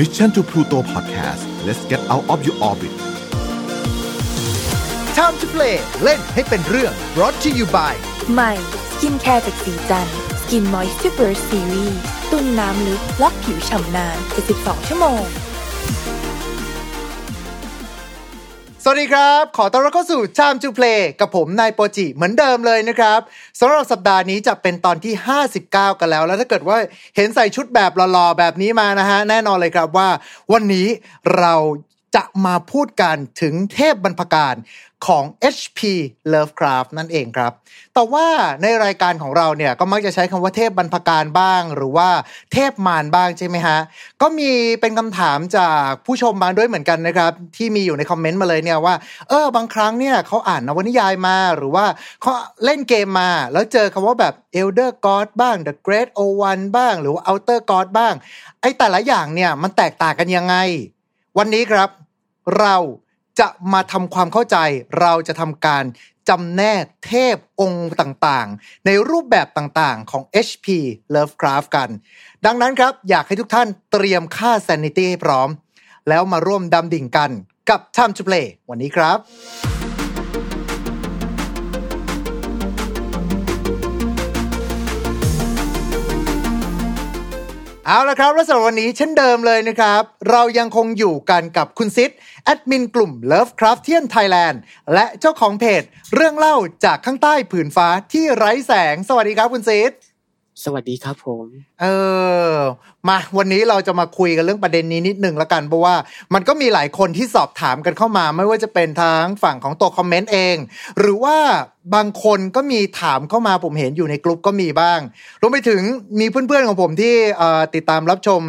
Mission to Pluto Podcast let's get out of your orbit Time to play เล่นให้เป็นเรื่อง brought to you by ใหม่สกินแคร์จากสีจันสกินมอยส์ r เ Burst Series ตุ้นน้ำลึกล็อกผิวฉ่ำนาน72ชั่วโมง สวัสดีครับ ขอต้อนรับเข้าสู่ Time to Play กับผมนายโปจิเหมือนเดิมเลยนะครับสำหรับสัปดาห์นี้จะเป็นตอนที่ 59 กันแล้ว แล้วถ้าเกิดว่าเห็นใส่ชุดแบบหล่อๆแบบนี้มานะฮะ แน่นอนเลยครับว่า วันนี้เราจะมาพูดกันถึงเทพบรรพการ ของ HP Lovecraft นั่นเองครับ แต่ว่าในรายการของเราเนี่ยก็มักจะใช้คำว่าเทพบรรพการบ้าง หรือว่าเทพมารบ้างใช่ไหมฮะ ก็มีเป็นคำถามจากผู้ชมมาด้วยเหมือนกันนะครับ ที่มีอยู่ในคอมเมนต์มาเลยเนี่ยว่า เออบางครั้งเนี่ยเขาอ่านนวนิยายมาหรือว่าเขาเล่นเกมมา แล้วเจอคำว่าแบบ Elder God บ้าง The Great O1 บ้าง หรือว่า Outer God บ้าง ไอ้แต่ละอย่างเนี่ยมันแตกต่างกันยังไง วันนี้ครับ เรา จะมาทำความเข้าใจเราจะทำการจำแนกเทพองค์ต่างๆ ในรูปแบบต่างๆของ HP Lovecraft กัน ดังนั้นครับ อยากให้ทุกท่านเตรียมค่า sanity ให้พร้อม แล้วมาร่วมดำดิ่งกันกับ Time to Play วันนี้ครับ เอาละครับและสำหรับวันนี้เช่นเดิมเลยนะครับ เรายังคงอยู่กันกับคุณซิดแอดมินกลุ่ม Lovecraftian Thailand และเจ้าของเพจ เรื่องเล่าจากข้างใต้ผืนฟ้าที่ไร้แสง สวัสดีครับคุณซิด สวัสดีครับผม เออ มาวันนี้เราจะมาคุยกันเรื่องประเด็นนี้นิดหนึ่งละกัน เพราะว่ามันก็มีหลายคนที่สอบถามกันเข้ามา ไม่ว่าจะเป็นทั้งฝั่งของตัวคอมเมนต์เอง หรือว่าบางคนก็มีถามเข้ามาผมเห็นอยู่ในกลุ่มก็มีบ้างรวมไปถึงมีเพื่อนๆของผมที่ติดตามรับชม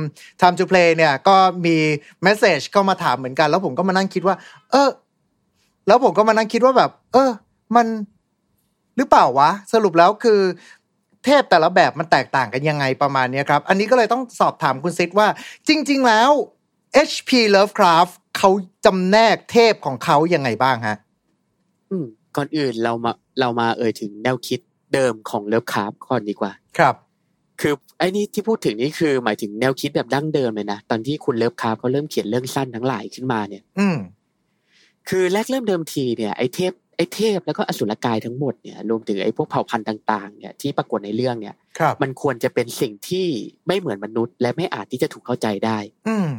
Time to Play เนี่ย ก็มีเมสเซจเข้ามาถามเหมือนกัน แล้วผมก็มานั่งคิดว่า เออ แล้วผมก็มานั่งคิดว่าแบบ เออ มันหรือเปล่าวะ สรุปแล้วคือ เทพแต่ละแบบมันแตกต่างกันยังไงประมาณเนี้ยครับ อันนี้ก็เลยต้องสอบถามคุณซิดว่าจริง ๆ แล้ว HP Lovecraft เขาจำแนกเทพของเขายังไงบ้างฮะ อืม ก่อนอื่นเรามาเรามาเอ่ยถึงแนวคิดเดิมของเลิฟคราฟก่อนดีกว่า ครับ คือไอ้นี่ที่พูดถึงนี่คือหมายถึงแนวคิดแบบดั้งเดิมเลยนะ ตอนที่คุณเลิฟคราฟเขาเริ่มเขียนเรื่องสั้นทั้งหลายขึ้นมาเนี่ย อืมคือแรกเริ่มเดิมทีเนี่ยไอ้เทพไอ้เทพแล้วก็อสุรกายทั้งหมดเนี่ยรวมถึงไอ้พวกเผ่าพันธุ์ต่าง ๆเนี่ยที่ปรากฏในเรื่องเนี่ยครับมันควรจะเป็นสิ่งที่ไม่เหมือนมนุษย์ และไม่อาจที่จะถูกเข้าใจได้ อืม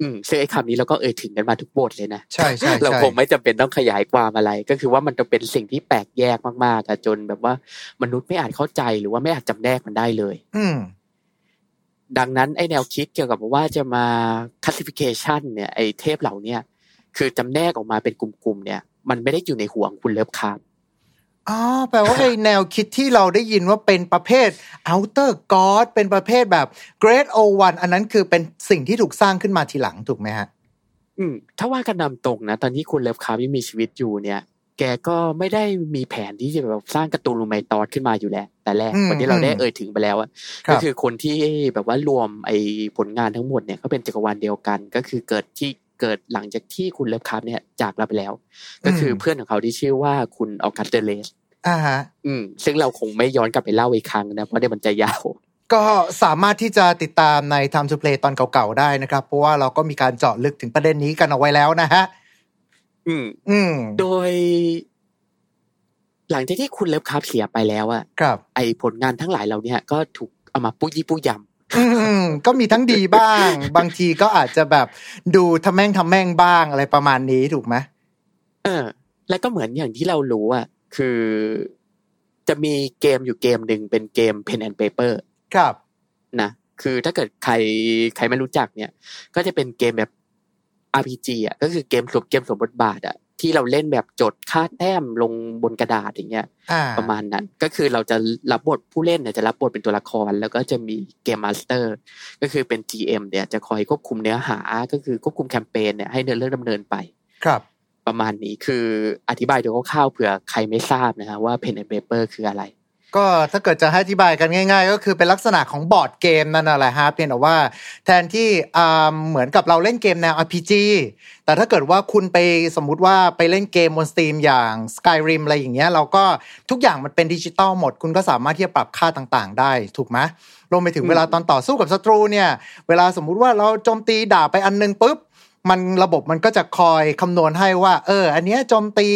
อืมซึ่งไอ้คำนี้เราก็เอ่ยถึงกันมาทุกบทเลยนะใช่ใช่เราใช่คงไม่จำเป็นต้องขยายความอะไร ก็คือว่ามันจะเป็นสิ่งที่แปลกแยกมากๆอะจนแบบว่ามนุษย์ไม่อาจเข้าใจหรือว่าไม่อาจจำแนกมันได้เลย อืมดังนั้นไอแนวคิดเกี่ยวกับว่าจะมา classification เนี่ยไอเทพเหล่าเนี้ยคือจำแนกออกมาเป็นกลุ่มๆเนี่ย มันไม่ได้อยู่ในหัวของคุณเลิฟคาร์อ๋อแปลว่าไอแนวคิดที่เราได้ยินว่าเป็นประเภท outer god เป็นประเภทแบบ great o1 อันนั้นคือเป็นสิ่งที่ถูกสร้างขึ้นมาทีหลังถูกไหมฮะ อืม ถ้าว่ากันตามตรงนะ ตอนที่คุณ Lovecraft ยังมีชีวิตอยู่เนี่ย แกก็ไม่ได้มีแผนที่จะแบบสร้าง Cthulhu Mythos ขึ้นมาอยู่แล้ว แต่แรกอืมวันนี้เราได้อืมเอ่ยถึงไปแล้วอะครับก็คือคนที่แบบว่ารวมไอ้ผลงานทั้งหมดเนี่ยก็เป็นจักรวาลเดียวกัน ก็คือเกิดที่ เกิดหลังจากที่คุณ Lovecraft เนี่ยจากเราไปแล้ว ก็คือเพื่อนของเขาที่ชื่อว่าคุณออกัสเดเลสอ่าฮะอืมซึ่งเราคงไม่ย้อนกลับไปเล่าอีกครั้งนะเพราะเดี๋ยวมันจะยาวก็สามารถที่จะติดตามใน Time to Play ตอนเก่าๆได้นะครับ เพราะว่าเราก็มีการเจาะลึกถึงประเด็นนี้กันเอาไว้แล้วนะฮะ อืม อืม โดย หลังจากที่คุณเลิฟคาร์เสียไปแล้วอะครับ ไอผลงานทั้งหลายเราเนี่ยก็ถูกเอามาปุ้ยยี่ปุ้ยยอืม ก็มีทั้งดีบ้าง บางทีก็อาจจะแบบดูทำแม่งทำแม่งบ้างอะไรประมาณนี้ถูกไหมำเออ แล้วก็เหมือนอย่างที่เรารู้อะคือ จะมีเกมอยู่เกมหนึ่งเป็นเกม pen and paper ครับนะคือถ้าเกิดใครใครไม่รู้จักเนี่ย ก็จะเป็นเกมแบบ RPG อะก็คือเกมสวมเกมสวมบทบาทอะ ที่เราเล่นแบบจดค่าแต้มลงบนกระดาษอย่างเงี้ยอ่าประมาณนั้น ก็คือเราจะรับบทผู้เล่นเนี่ยจะรับบทเป็นตัวละคร แล้วก็จะมีgame master ก็คือเป็น GM เนี่ยจะคอยควบคุมเนื้อหาก็คือควบคุมแคมเปญเนี่ยให้เดินเรื่องดำเนินไปครับ ประมาณนี้คืออธิบายโดยคร่าวๆเผื่อใครไม่ทราบนะฮะว่า pen and paper คืออะไร ก็ถ้าเกิดจะให้อธิบายกันง่าย ๆ ก็คือเป็นลักษณะของ board game นั่นแหละฮะเพียงแต่ว่าแทนที่อ่าเหมือนกับเราเล่นเกมแนว RPG แต่ถ้าเกิดว่าคุณไปสมมุติว่าไปเล่นเกมบน Steam อย่าง Skyrim อะไรอย่างเงี้ยเราก็ทุกอย่างมันเป็นดิจิตอลหมด คุณก็สามารถที่จะปรับค่าต่างๆ ได้ถูกไหมรวมไปถึงเวลาตอนต่อสู้กับศัตรูเนี่ย เวลาสมมุติว่าเราโจมตีด่าไปอันนึงปุ๊บ มันระบบมันก็จะคอยคำนวณให้ว่า เออ อันเนี้ยโจมตี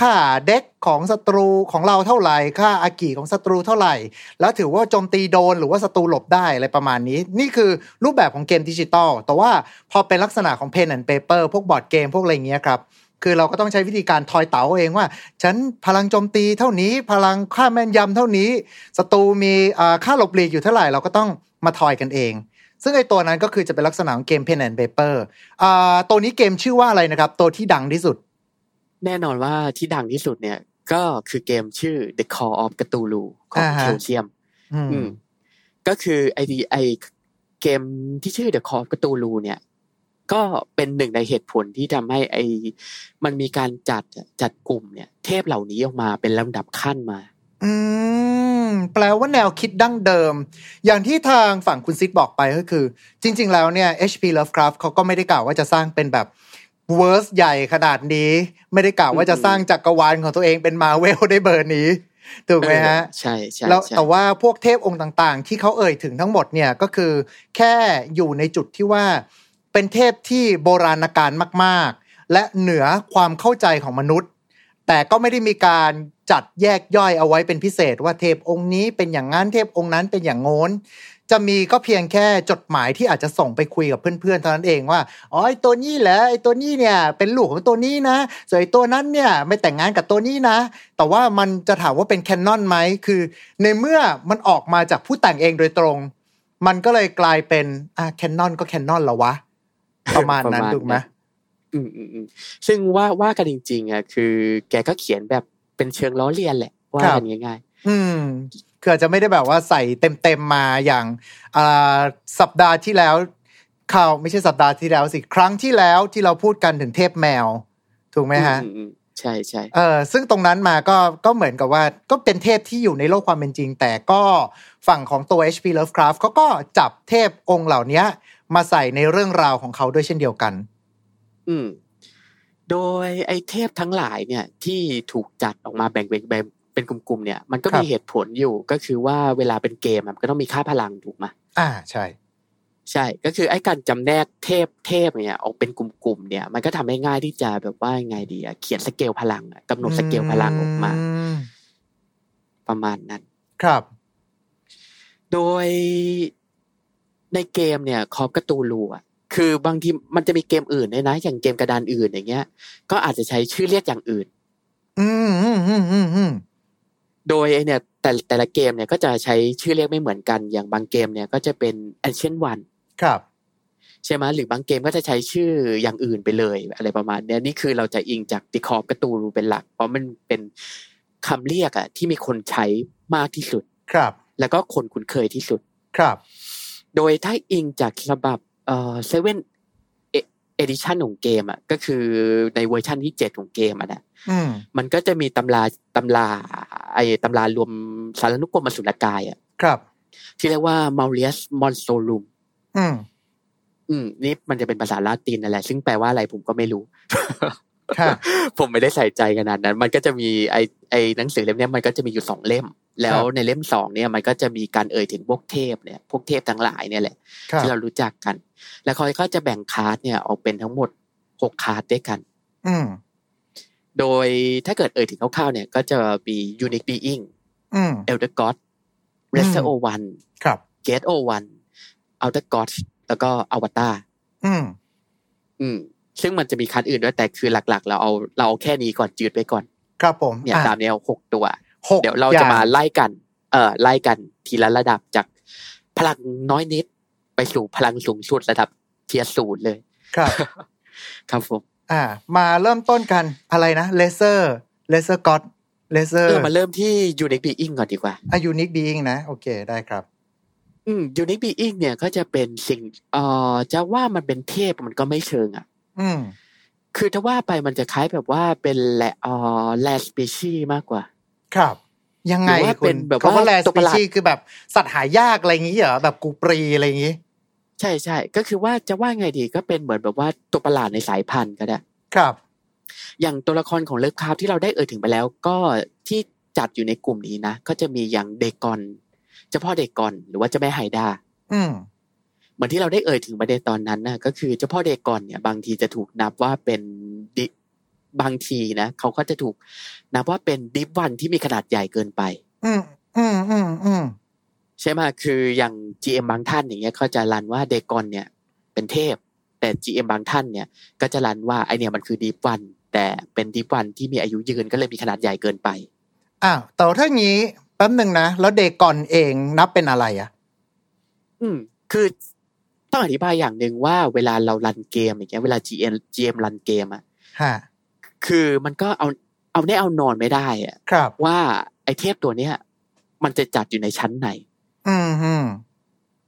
ค่า dex ของศัตรูของเราเท่าไหร่ค่า agi ของศัตรูเท่าไหร่ แล้วถือว่าโจมตีโดนหรือว่าศัตรูหลบได้อะไรประมาณนี้ นี่คือรูปแบบของเกมดิจิตอลแต่ว่าพอเป็นลักษณะของ Pen and Paper พวก board game พวกอะไรเงี้ยครับคือเราก็ต้องใช้วิธีการทอยเต๋าเองว่า ฉันพลังโจมตีเท่านี้ พลังค่าแม่นยำเท่านี้ศัตรูมีค่าหลบหลีกอยู่เท่าไหร่เราก็ต้องมาทอยกันเอง ซึ่งไอตัวนั้นก็คือจะเป็นลักษณะของเกม Pen and Paper อ่าตัวนี้เกมชื่อว่าอะไรนะครับ ตัวที่ดังที่สุด แน่นอนว่าที่ดังที่สุดเนี่ย ก็คือเกมชื่อ The Call of Cthulhu ของอ่าฮะเทลเซียมอืมอืมก็คือไอดีไอเกมที่ชื่อ The Call of Cthulhu เนี่ย ก็เป็นหนึ่งในเหตุผลที่ทำให้ไอมันมีการจัดจัดกลุ่มเนี่ย เทพเหล่านี้ออกมาเป็นลำดับขั้นมา อืม แปลว่าแนวคิดดั้งเดิม อย่างที่ทางฝั่งคุณซิดบอกไปก็คือ จริง ๆ แล้วเนี่ย HP Lovecraft เขาก็ไม่ได้กล่าวว่าจะสร้างเป็นแบบเวิร์สใหญ่ขนาดนี้ ไม่ได้กล่าวว่าจะสร้างจักรวาลของตัวเองเป็นมาเวลได้เบอร์นี้ถูกไหมฮะเออใช่ใช่แล้วใช่แต่ว่าพวกเทพองค์ต่างๆ ที่เขาเอ่ยถึงทั้งหมดเนี่ยก็คือ แค่อยู่ในจุดที่ว่าเป็นเทพที่โบราณการมาก ๆ และเหนือความเข้าใจของมนุษย์ แต่ก็ไม่ได้มีการ จัดแยกย่อยเอาไว้เป็นพิเศษว่าเทพองค์นี้เป็นอย่างนั้นเทพองค์นั้นเป็นอย่างโน้นจะมีก็เพียงแค่จดหมายที่อาจจะส่งไปคุยกับเพื่อนๆเท่านั้นเองว่าอ๋อไอตัวนี้เหรอไอตัวนี้เนี่ยเป็นลูกของตัวนี้นะส่วนไอตัวนั้นเนี่ยไม่แต่งงานกับตัวนี้นะ แต่ว่ามันจะถามว่าเป็นแคนนอนไหมคือ ในเมื่อมันออกมาจากผู้แต่งเองโดยตรง มันก็เลยกลายเป็นอะแคนนอนก็แคนนอนเหรอวะ ประมาณนั้นถูกไหมอืมอืมอืมซึ่งว่าว่ากันจริงๆอะคือ แกก็เขียนแบบ เป็นเชิงล้อเลียนแหละว่ากันง่ายอืมคืออาจจะไม่ได้แบบว่าใส่เต็มๆมาอย่างอ่าสัปดาห์ที่แล้วข่าวไม่ใช่สัปดาห์ที่แล้วสิครั้งที่แล้วที่เราพูดกันถึงเทพแมว ถูกๆไหมฮะอือืมใช่ใช่เออซึ่งตรงนั้นมาก็ก็เหมือนกับว่าก็เป็นเทพที่อยู่ในโลกความเป็นจริง แต่ก็ฝั่งของตัว HP Lovecraft เขาก็จับเทพองค์เหล่านี้มาใส่ในเรื่องราวของเขาด้วยเช่นเดียวกัน อืม โดยไอเทพทั้งหลายเนี่ยที่ถูกจัดออกมาแบ่งเป็นแบ่งเป็นกลุ่มๆเนี่ยมันก็ครับมีเหตุผลอยู่ก็คือว่าเวลาเป็นเกมอะมันก็ต้องมีค่าพลังถูกไหมอ่าใช่ ใช่ก็คือไอ้การจำแนกเทพเทพเนี่ยออกเป็นกลุ่มๆเนี่ย มันก็ทำให้ง่ายที่จะแบบว่าไงดีอะเขียนสเกลพลังอะกำหนดสเกลพลังออกมาประมาณนั้น ครับ โดยในเกมเนี่ย Call of Cthulhu อะ คือบางทีมันจะมีเกมอื่นด้วยนะ อย่างเกมกระดานอื่นอย่างเงี้ย ก็อาจจะใช้ชื่อเรียกอย่างอื่น อืมอืมอืมอืมอืมโดยไอเนี่ย แต่แต่ละเกมเนี่ยก็จะใช้ชื่อเรียกไม่เหมือนกัน อย่างบางเกมเนี่ยก็จะเป็น ancient one ครับใช่ไหมหรือบางเกมก็จะใช้ชื่ออย่างอื่นไปเลย อะไรประมาณเนี้ยนี่คือเราจะอิงจาก The Call of Cthulhu เป็นหลัก เพราะมันเป็นคำเรียกอะที่มีคนใช้มากที่สุดครับ แล้วก็คนคุ้นเคยที่สุดครับ โดยถ้าอิงจากฉบับ เอ่อ seven edition ของเกมอะก็คือในเวอร์ชันที่เจ็ดของเกมอะนะอืมมันก็จะมีตำราตำราไอ้ตำรารวมสารานุกรมอสุรกายอะครับ ที่เรียกว่า Malleus Monstrorum อืมอืมนี่มันจะเป็นภาษาลาตินนั่นแหละซึ่งแปลว่าอะไรผมก็ไม่รู้ค่ะผมไม่ได้ใส่ใจขนาดนั้น มันก็จะมีไอไอหนังสือเล่มเนี้ยมันก็จะมีอยู่สองเล่ม แล้วในเล่มสองเนี่ยมันก็จะมีการเอ่ยถึงพวกเทพเนี่ยพวกเทพทั้งหลายเนี่ยแหละครับที่เรารู้จักกัน แล้วเขาก็จะแบ่งคาร์ดเนี่ยออกเป็นทั้งหมดหกคาร์ดด้วยกัน อืมโดยถ้าเกิดเอ่ยถึงคร่าวๆเนี่ย ก็จะมี Unique Being อืม Elder God r e s t e r O One ครับ Gate O One Outer God แล้วก็ Avatar อืม อืม ซึ่งมันจะมีคาร์ดอื่นด้วยแต่คือหลัก ๆ เราเอาเราเอาแค่นี้ก่อนจืดไปก่อน ครับผม เนี่ยอะตามแนวหกตัวหก เดี๋ยวเราอจะย่งมาไล่กัน เอ่อไล่กันทีละระดับจากพลังน้อยนิด ไปสู่พลังสูงสุดระดับเทียร์ศูนย์เลยครับ ครับผมอ่า มาเริ่มต้นกันอะไรนะเลเซอร์เลเซอร์ก็อดเลเซอร์เรามาเริ่มที่ Unique Being ก่อนดีกว่าอายูนิคบีงนะโอเคได้ครับ อืม Unique Being เนี่ยก็จะเป็นสิ่งเอ่อจะว่ามันเป็นเทพมันก็ไม่เชิงอะ อืมคือถ้าว่าไปมันจะคล้ายแบบว่าเป็นแลเอ่อแลสเปชีมากกว่า ครับ ยังไงหรือว่าคุเป็ณนแบบคำว่าว่าแรสตัวปีประหลาดชีคือแบบสัตว์หายากอะไรอย่างงี้เหรอแบบกูปรีอะไรอย่างงี้ ใช่ใช่ก็คือว่าจะว่าไงดีก็เป็นเหมือนแบบว่าตัวประหลาดในสายพันธุ์ก็ได้ ครับ อย่างตัวละครของเลิฟคราฟที่เราได้เอ่ยถึงไปแล้ว ก็ที่จัดอยู่ในกลุ่มนี้นะก็จะมีอย่างเดกอนเจ้าพ่อเดกอน หรือว่าเจ้าแม่ไฮดาอืมเหมือนที่เราได้เอ่ยถึงประเด็นตอนนั้นนะก็คือเจ้าพ่อเดกอนเนี่ยบางทีจะถูกนับว่าเป็นดิ บางทีนะเขาก็จะถูกนับว่าเป็นดิฟวันที่มีขนาดใหญ่เกินไป อืมอืมอืมอืมใช่ไหมคืออย่าง GM บางท่านอย่างเงี้ยเขาจะรันว่าเดกอนเนี่ย เป็นเทพ แต่ GM บางท่านเนี่ย ก็จะรันว่าไอเนี่ยมันคือดิฟวันแต่เป็นดิฟวันที่มีอายุยืนก็เลยมีขนาดใหญ่เกินไปอ้าวแต่ว่าถ้างี้แป๊บหนึ่งนะแล้วเดกอนเองนับเป็นอะไรอะ อืม คือต้องอธิบายอย่างหนึ่งว่าเวลาเรารันเกมอย่างเงี้ยเวลา GM GM รันเกมอะฮะ คือมันก็เอาเอาแน่เอานอนไม่ได้อะครับ ว่าไอเทพตัวเนี้ย มันจะจัดอยู่ในชั้นไหน อืมอืม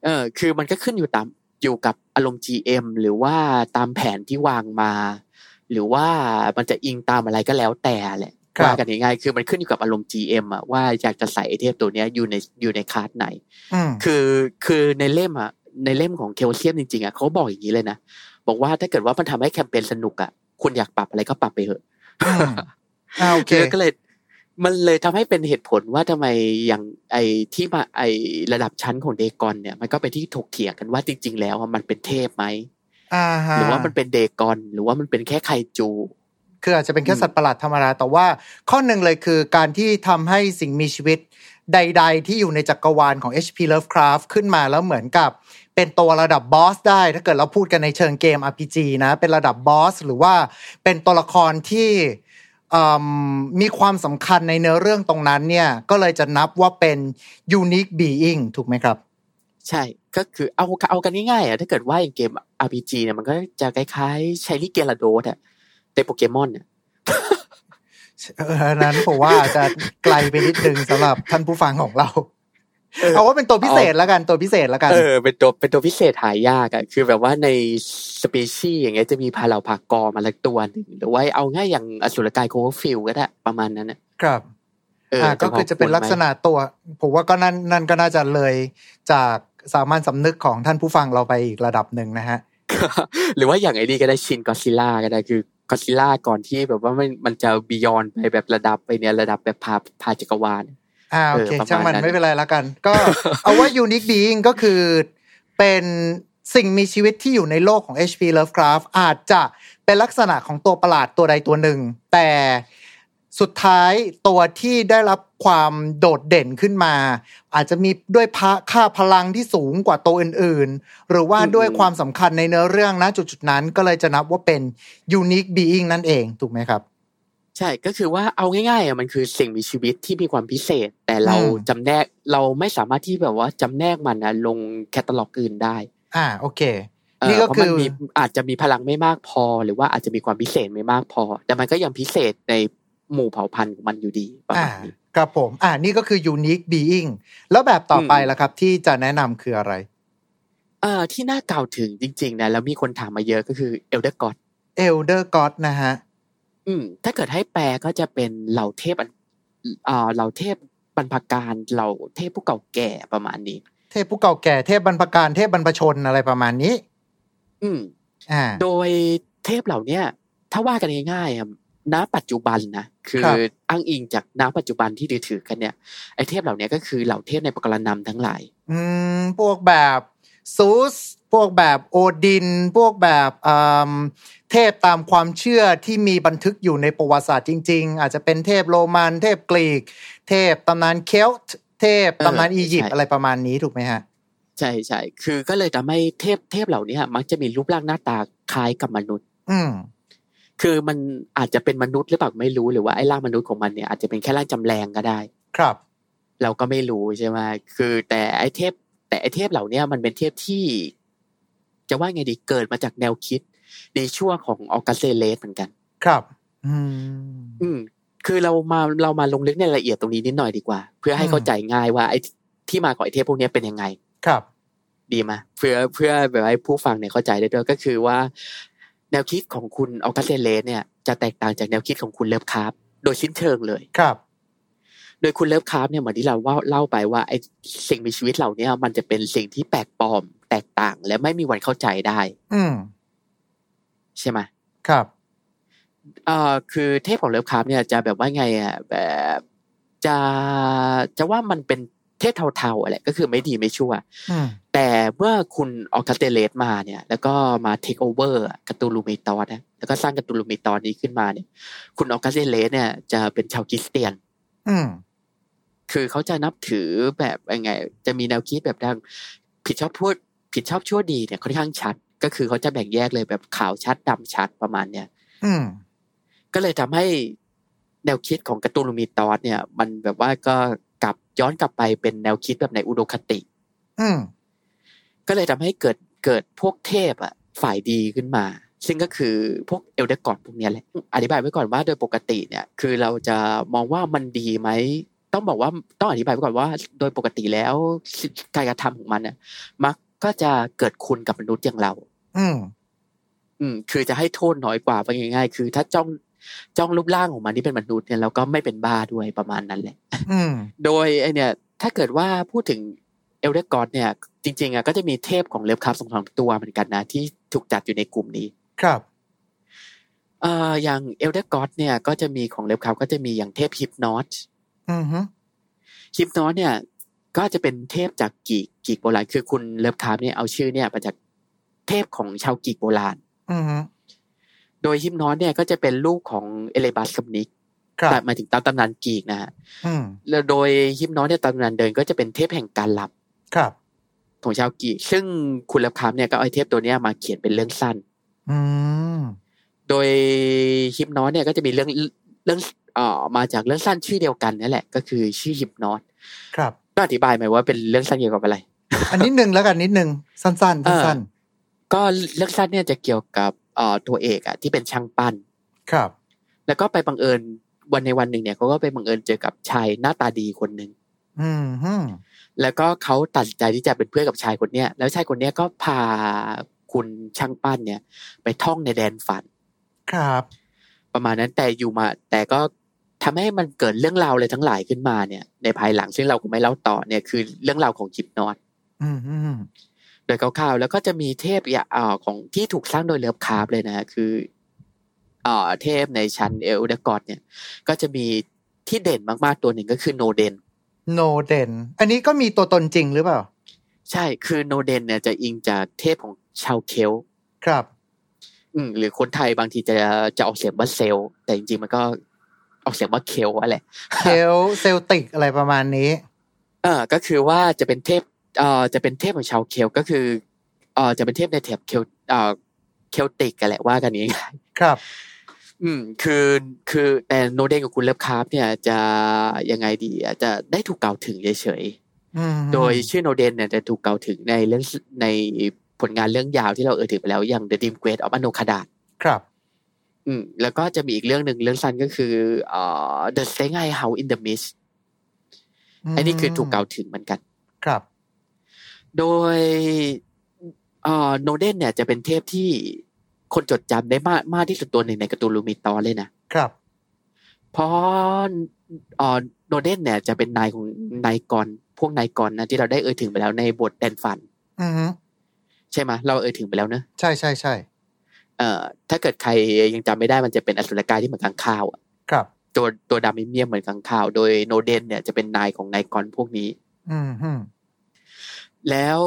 เออ คือมันก็ขึ้นอยู่ตามอยู่กับอารมณ์ GM หรือว่าตามแผนที่วางมา หรือว่ามันจะอิงตามอะไรก็แล้วแต่แหละครับว่ากันง่ายๆคือมันขึ้นอยู่กับอารมณ์ GM อะว่าอยากจะใส่ไอเทพตัวเนี้ยอยู่ในอยู่ในคลาสไหนอืมคือคือในเล่มอะในเล่มของเคลเซียมจริงๆอะเขาบอกอย่างนี้เลยนะ บอกว่าถ้าเกิดว่ามันทำให้แคมเปญสนุกอะ คุณอยากปรับอะไรก็ปรับไปเถอะอืมอ่าโอเคคือก็เลยมันเลยทำให้เป็นเหตุผลว่าทำไมอย่างไอที่มาไอระดับชั้นของเดกอนเนี่ยมันก็เป็นที่ถกเถียงกันว่าจริง ๆ แล้วอะมันเป็นเทพไหมอ่าฮะหรือว่ามันเป็นเดกอน หรือว่ามันเป็นแค่ไคจู คืออาจจะเป็นแค่อืมสัตว์ประหลาดธรรมดาแต่ว่า ข้อหนึ่งเลยคือการที่ทำให้สิ่งมีชีวิตใด ๆ ที่อยู่ในจักรวาลของ HP Lovecraft ขึ้นมาแล้วเหมือนกับ เป็นตัวระดับบอสได้ ถ้าเกิดเราพูดกันในเชิงเกม RPG นะ เป็นระดับบอสหรือว่าเป็นตัวละครที่อืมมีความสำคัญในเนื้อเรื่องตรงนั้นเนี่ย ก็เลยจะนับว่าเป็น unique being ถูกไหมครับ ใช่ก็คือเอาเอากันง่ายๆอะถ้าเกิดว่าอย่างเกม RPG เนี่ยมันก็จะคล้ายๆใช้ลิเกลาโดสอะในโปเกมอนเนี่ยเอออันนั้นผมว่าอาจจะไกลไปนิดนึงสำหรับท่านผู้ฟังของเรา เอาว่าเป็นตัวพิเศษแล้วกันตัวพิเศษแล้วกัน เออเป็นตัวเป็นตัวพิเศษหายากอะคือแบบว่าในสปีชีส์อย่างเงี้ยจะมีพาเหล่าผักกอมาละตัวหนึ่งหรือว่าเอาง่ายอย่างอสุรกายโคเวอร์ฟิลก็ได้ประมาณนั้นนะครับเอออ่าอก็คือจะเป็นลักษณะตัวผมว่าก็นั่นนั่นก็น่าจะเลยจากสามัญสำนึกของท่านผู้ฟังเราไปอีกระดับหนึ่งนะฮะหรือว่าอย่างไอ้นี่ก็ได้ชินกอซิล่าก็ได้คือกอซิล่าก่อนที่แบบว่ามันมันจะบียอนไปแบบระดับไปเนี่ยระดับแบบพาพาจักรวาล อ่าโอเคเออประมาณช่างมันนั้นไม่เป็นไรแล้วกัน ก็เอาว่า unique being ก็คือเป็นสิ่งมีชีวิตที่อยู่ในโลกของ HP Lovecraft อาจจะเป็นลักษณะของตัวประหลาดตัวใดตัวหนึ่ง แต่สุดท้ายตัวที่ได้รับความโดดเด่นขึ้นมา อาจจะมีด้วยพะค่าพลังที่สูงกว่าตัวอื่นๆ หรือว่าอืมด้วยความสำคัญในเนื้อเรื่องนะจุดๆนั้นก็เลยจะนับว่าเป็น unique being นั่นเอง ถูกไหมครับ ใช่ก็คือว่าเอาง่ายๆอะมันคือสิ่งมีชีวิตที่มีความพิเศษ แต่เราอืมจำแนกเราไม่สามารถที่แบบว่าจำแนกมันนะลงแคตตาล็อกอื่นได้ อ่าโอเคเอ่อนี่ก็เพราะคืมันอมีอาจจะมีพลังไม่มากพอ หรือว่าอาจจะมีความพิเศษไม่มากพอ แต่มันก็ยังพิเศษในหมู่เผ่าพันธุ์ของมันอยู่ดีประอ่ามาณนี้ครับผม อ่านี่ก็คือ unique being แล้วแบบต่อไปอืมล่ะครับ ที่จะแนะนำคืออะไรเอ่อที่น่ากล่าวถึงจริง ๆ นะแล้วมีคนถามมาเยอะก็คือเอลเดอร์กอด elder god นะฮะ อืม ถ้าเกิดให้แปลก็จะเป็นเหล่าเทพอันอ่าเหล่าเทพบรรพการเหล่าเทพผู้เก่าแก่ประมาณนี้ เทพผู้เก่าแก่เทพบรรพการเทพบรรพชนอะไรประมาณนี้ อืม อ่า โดยเทพเหล่าเนี้ยถ้าว่ากันง่ายๆอะณปัจจุบันนะคือครับอ้างอิงจากณปัจจุบันที่ถือๆกันเนี่ยไอเทพเหล่าเนี้ยก็คือเหล่าเทพในปกรณำทั้งหลาย อืมพวกแบบซูส พวกแบบโอดิน พวกแบบอืมเทพตามความเชื่อที่มีบันทึกอยู่ในประวัติศาสตร์จริง ๆ อาจจะเป็นเทพโรมัน เทพกรีก เทพตำนานเคลต์เทพตำนานเอออีอียิปต์ใช่อะไรประมาณนี้ถูกไหมฮะใช่ใช่คือก็เลยทำให้เทพเทพเหล่าเนี้ยมักจะมีรูปร่างหน้าตาคล้ายกับมนุษย์ อืมคือมันอาจจะเป็นมนุษย์หรือเปล่าไม่รู้หรือว่าไอ้ร่างมนุษย์ของมันเนี่ยอาจจะเป็นแค่ร่างจำแรงก็ได้ ครับ เราก็ไม่รู้ใช่ไหมคือแต่ไอ้เทพ แต่ไอ้เทพเหล่าเนี้ยมันเป็นเทพที่ จะว่าไงดีเกิดมาจากแนวคิด ในช่วงของออกัสเซเลสเหมือนกัน ครับ อืม อืม คือเรามาเรามาลงลึกในรายละเอียดตรงนี้นิดหน่อยดีกว่า เพื่อให้อืมเข้าใจง่ายว่าไอ้ที่มาของไอ้เทพพวกเนี้ยเป็นยังไง ครับ ดีไหมเพื่อเพื่อแบบให้ผู้ฟังเนี่ยเข้าใจได้ด้วยก็คือว่า แนวคิดของคุณ August Derleth เนี่ย จะแตกต่างจากแนวคิดของคุณ Lovecraft โดยสิ้นเชิงเลยครับโดยคุณ Lovecraft เนี่ยเหมือนที่เราว่าเล่าไปว่าไอ้สิ่งมีชีวิตเหล่านี้มันจะเป็นสิ่งที่แปลกปลอม แตกต่าง และไม่มีวันเข้าใจได้ อืมใช่ไหมครับเอ่อคือเทพของ Lovecraft เนี่ยจะแบบว่าไงอะแบบจะจะว่ามันเป็นเทพเทาๆอะไรก็คือไม่ดีไม่ชั่วอืมแต่เมื่อคุณ August Derleth มาเนี่ย แล้วก็มา take over Cthulhu Mythos นะแล้วก็สร้าง Cthulhu Mythos นี้ขึ้นมาเนี่ย คุณ August Derleth เนี่ย จะเป็นชาวคริสเตียน อืมคือเขาจะนับถือแบบยังไง จะมีแนวคิดแบบดังผิดชอบพูด ผิดชอบชั่วดีเนี่ยค่อนข้างชัด ก็คือเขาจะแบ่งแยกเลยแบบขาวชัดดำชัดประมาณเนี่ยอืมก็เลยทำให้แนวคิดของ Cthulhu Mythos เนี่ย มันแบบว่าก็กลับย้อนกลับไปเป็นแนวคิดแบบในอุดมคติ อืมก็เลยทำให้เกิดเกิดพวกเทพอะ ฝ่ายดีขึ้นมา ซึ่งก็คือพวกเอลเดอร์กอดพวกเนี้ยแหละอธิบายไว้ก่อนว่าโดยปกติเนี่ย คือเราจะมองว่ามันดีไหมต้องบอกว่าต้องอธิบายไว้ก่อนว่า โดยปกติแล้วการกระทำของมันเนี่ยมัก ก็จะเกิดคุณกับมนุษย์อย่างเรา อืมอืม คือจะให้โทษน้อยกว่าไปง่ายๆ คือถ้าจ้องจ้องรูปร่างของมันที่เป็นมนุษย์เนี่ยเราก็ไม่เป็นบ้าด้วยประมาณนั้นแหละอืมโดยไอเนี่ย ถ้าเกิดว่าพูดถึง Elder God เนี่ย จริง ๆอะก็จะมีเทพของ Lovecraft สองสองตัวเหมือนกันนะที่ถูกจัดอยู่ในกลุ่มนี้ ครับเอ่ออย่าง Elder God เนี่ย ก็จะมีของ Lovecraft ก็จะมีอย่างเทพ Hypnos อืมฮึ Hypnos เนี่ย ก็จะเป็นเทพจากกรีกกรีกโบราณคือคุณ Lovecraft เนี่ยเอาชื่อเนี่ยมาจากเทพของชาวกรีกโบราณอืมฮึโดย Hypnos เนี่ยก็จะเป็นลูกของ Erebus กับ Nyx ครับแต่หมายถึงตามตำนานกรีกนะฮะอืมแล้วโดย Hypnos เนี่ยตามตำนานเดิมก็จะเป็นเทพแห่งการหลับครับของชาวกรีกซึ่งคุณ Lovecraft เนี่ยก็เอาไอเทพตัวเนี้ยมาเขียนเป็นเรื่องสั้น อืมโดย Hypnos เนี่ยก็จะมีเรื่องเรื่องเอ่อมาจากเรื่องสั้นชื่อเดียวกันนั่นแหละ ก็คือชื่อ Hypnos ครับ ก็อธิบายไหมว่าเป็นเรื่องสั้นเกี่ยวกับอะไร อันนี้หนึ่งแล้วกันนิดหนึ่งสั้นๆเออสั้นก็เรื่องสั้นเนี่ยจะเกี่ยวกับเอ่อตัวเอกอะที่เป็นช่างปั้นๆครับ แล้วก็ไปบังเอิญวันในวันหนึ่งเนี่ยเขาก็ไปบังเอิญเจอกับชายหน้าตาดีคนหนึ่งอืมฮึแล้วก็เขาตัดสินใจที่จะเป็นเพื่อนกับชายคนเนี้ย แล้วชายคนเนี้ยก็พาคุณช่างปั้นเนี่ย ไปท่องในแดนฝัน ครับ ประมาณนั้นแต่อยู่มา แต่ก็ ทำให้มันเกิดเรื่องราวอะไรทั้งหลายขึ้นมาเนี่ย ในภายหลังซึ่งเราก็ไม่เล่าต่อเนี่ยคือเรื่องราวของจิปนอตอืมฮึโดยคร่าวๆแล้วก็จะมีเทพอย่างอ่าของที่ถูกสร้างโดย Lovecraft เลยนะคืออ่าเทพในชั้น Elder God เนี่ย ก็จะมีที่เด่นมากๆตัวหนึ่งก็คือ Nodens Nodens อันนี้ก็มีตัวตนจริงหรือเปล่า ใช่คือ Nodens เนี่ยจะอิงจากเทพของชาวเคลต์ครับ อืมหรือคนไทยบางทีจะจะออกเสียงว่าเซลต์แต่จริงๆมันก็ ออกเสียงว่าเคลต์อะไรเคลต์เคลติกอะไรประมาณนี้ เออก็คือว่าจะเป็นเทพเอ่อจะเป็นเทพของชาวเคลต์ก็คือเอ่อจะเป็นเทพในแถบเคลต์เอ่อเคลติกกันแหละว่ากันง่ายครับๆอืม คือคือแต่ Nodens กับคุณ Lovecraft เนี่ยจะยังไงดีอะจะได้ถูกกล่าวถึงเฉยอืมๆโดยชื่อ Nodens เนี่ยจะถูกกล่าวถึงในเรื่องในผลงานเรื่องยาวที่เราเอ่ยถึงไปแล้วอย่าง The Dream-Quest of Unknown Kadath ครับ อืมแล้วก็จะมีอีกเรื่องหนึ่งเรื่องสั้นก็คือเอ่อ The Shanghai House in the Mist อันนี้คือถูกกล่าวถึงเหมือนกัน ครับ โดยเอ่อโนเดนเนี่ยจะเป็นเทพที่คนจดจำได้มากมากที่สุดตัวหนึ่งในการ์ตูนลูมิตอเลยนะ ครับ เพราะเอ่อโนเดนเนี่ยจะเป็นนายของนายกรพวกนายกรนะที่เราได้เอ่ยถึงไปแล้วในบทแดนฟัน อืมฮึใช่ไหมเราเอ่ยถึงไปแล้วเนอะใช่ใช่ใช่ เอ่อถ้าเกิดใครยังจำไม่ได้มันจะเป็นอสุรกายที่เหมือนกังข้าวอะครับ ตัวตัวดำเมี่ยมๆเหมือนกังข้าว โดยโนเดนเนี่ยจะเป็นนายของนายกรพวกนี้ อืมฮึแล้ว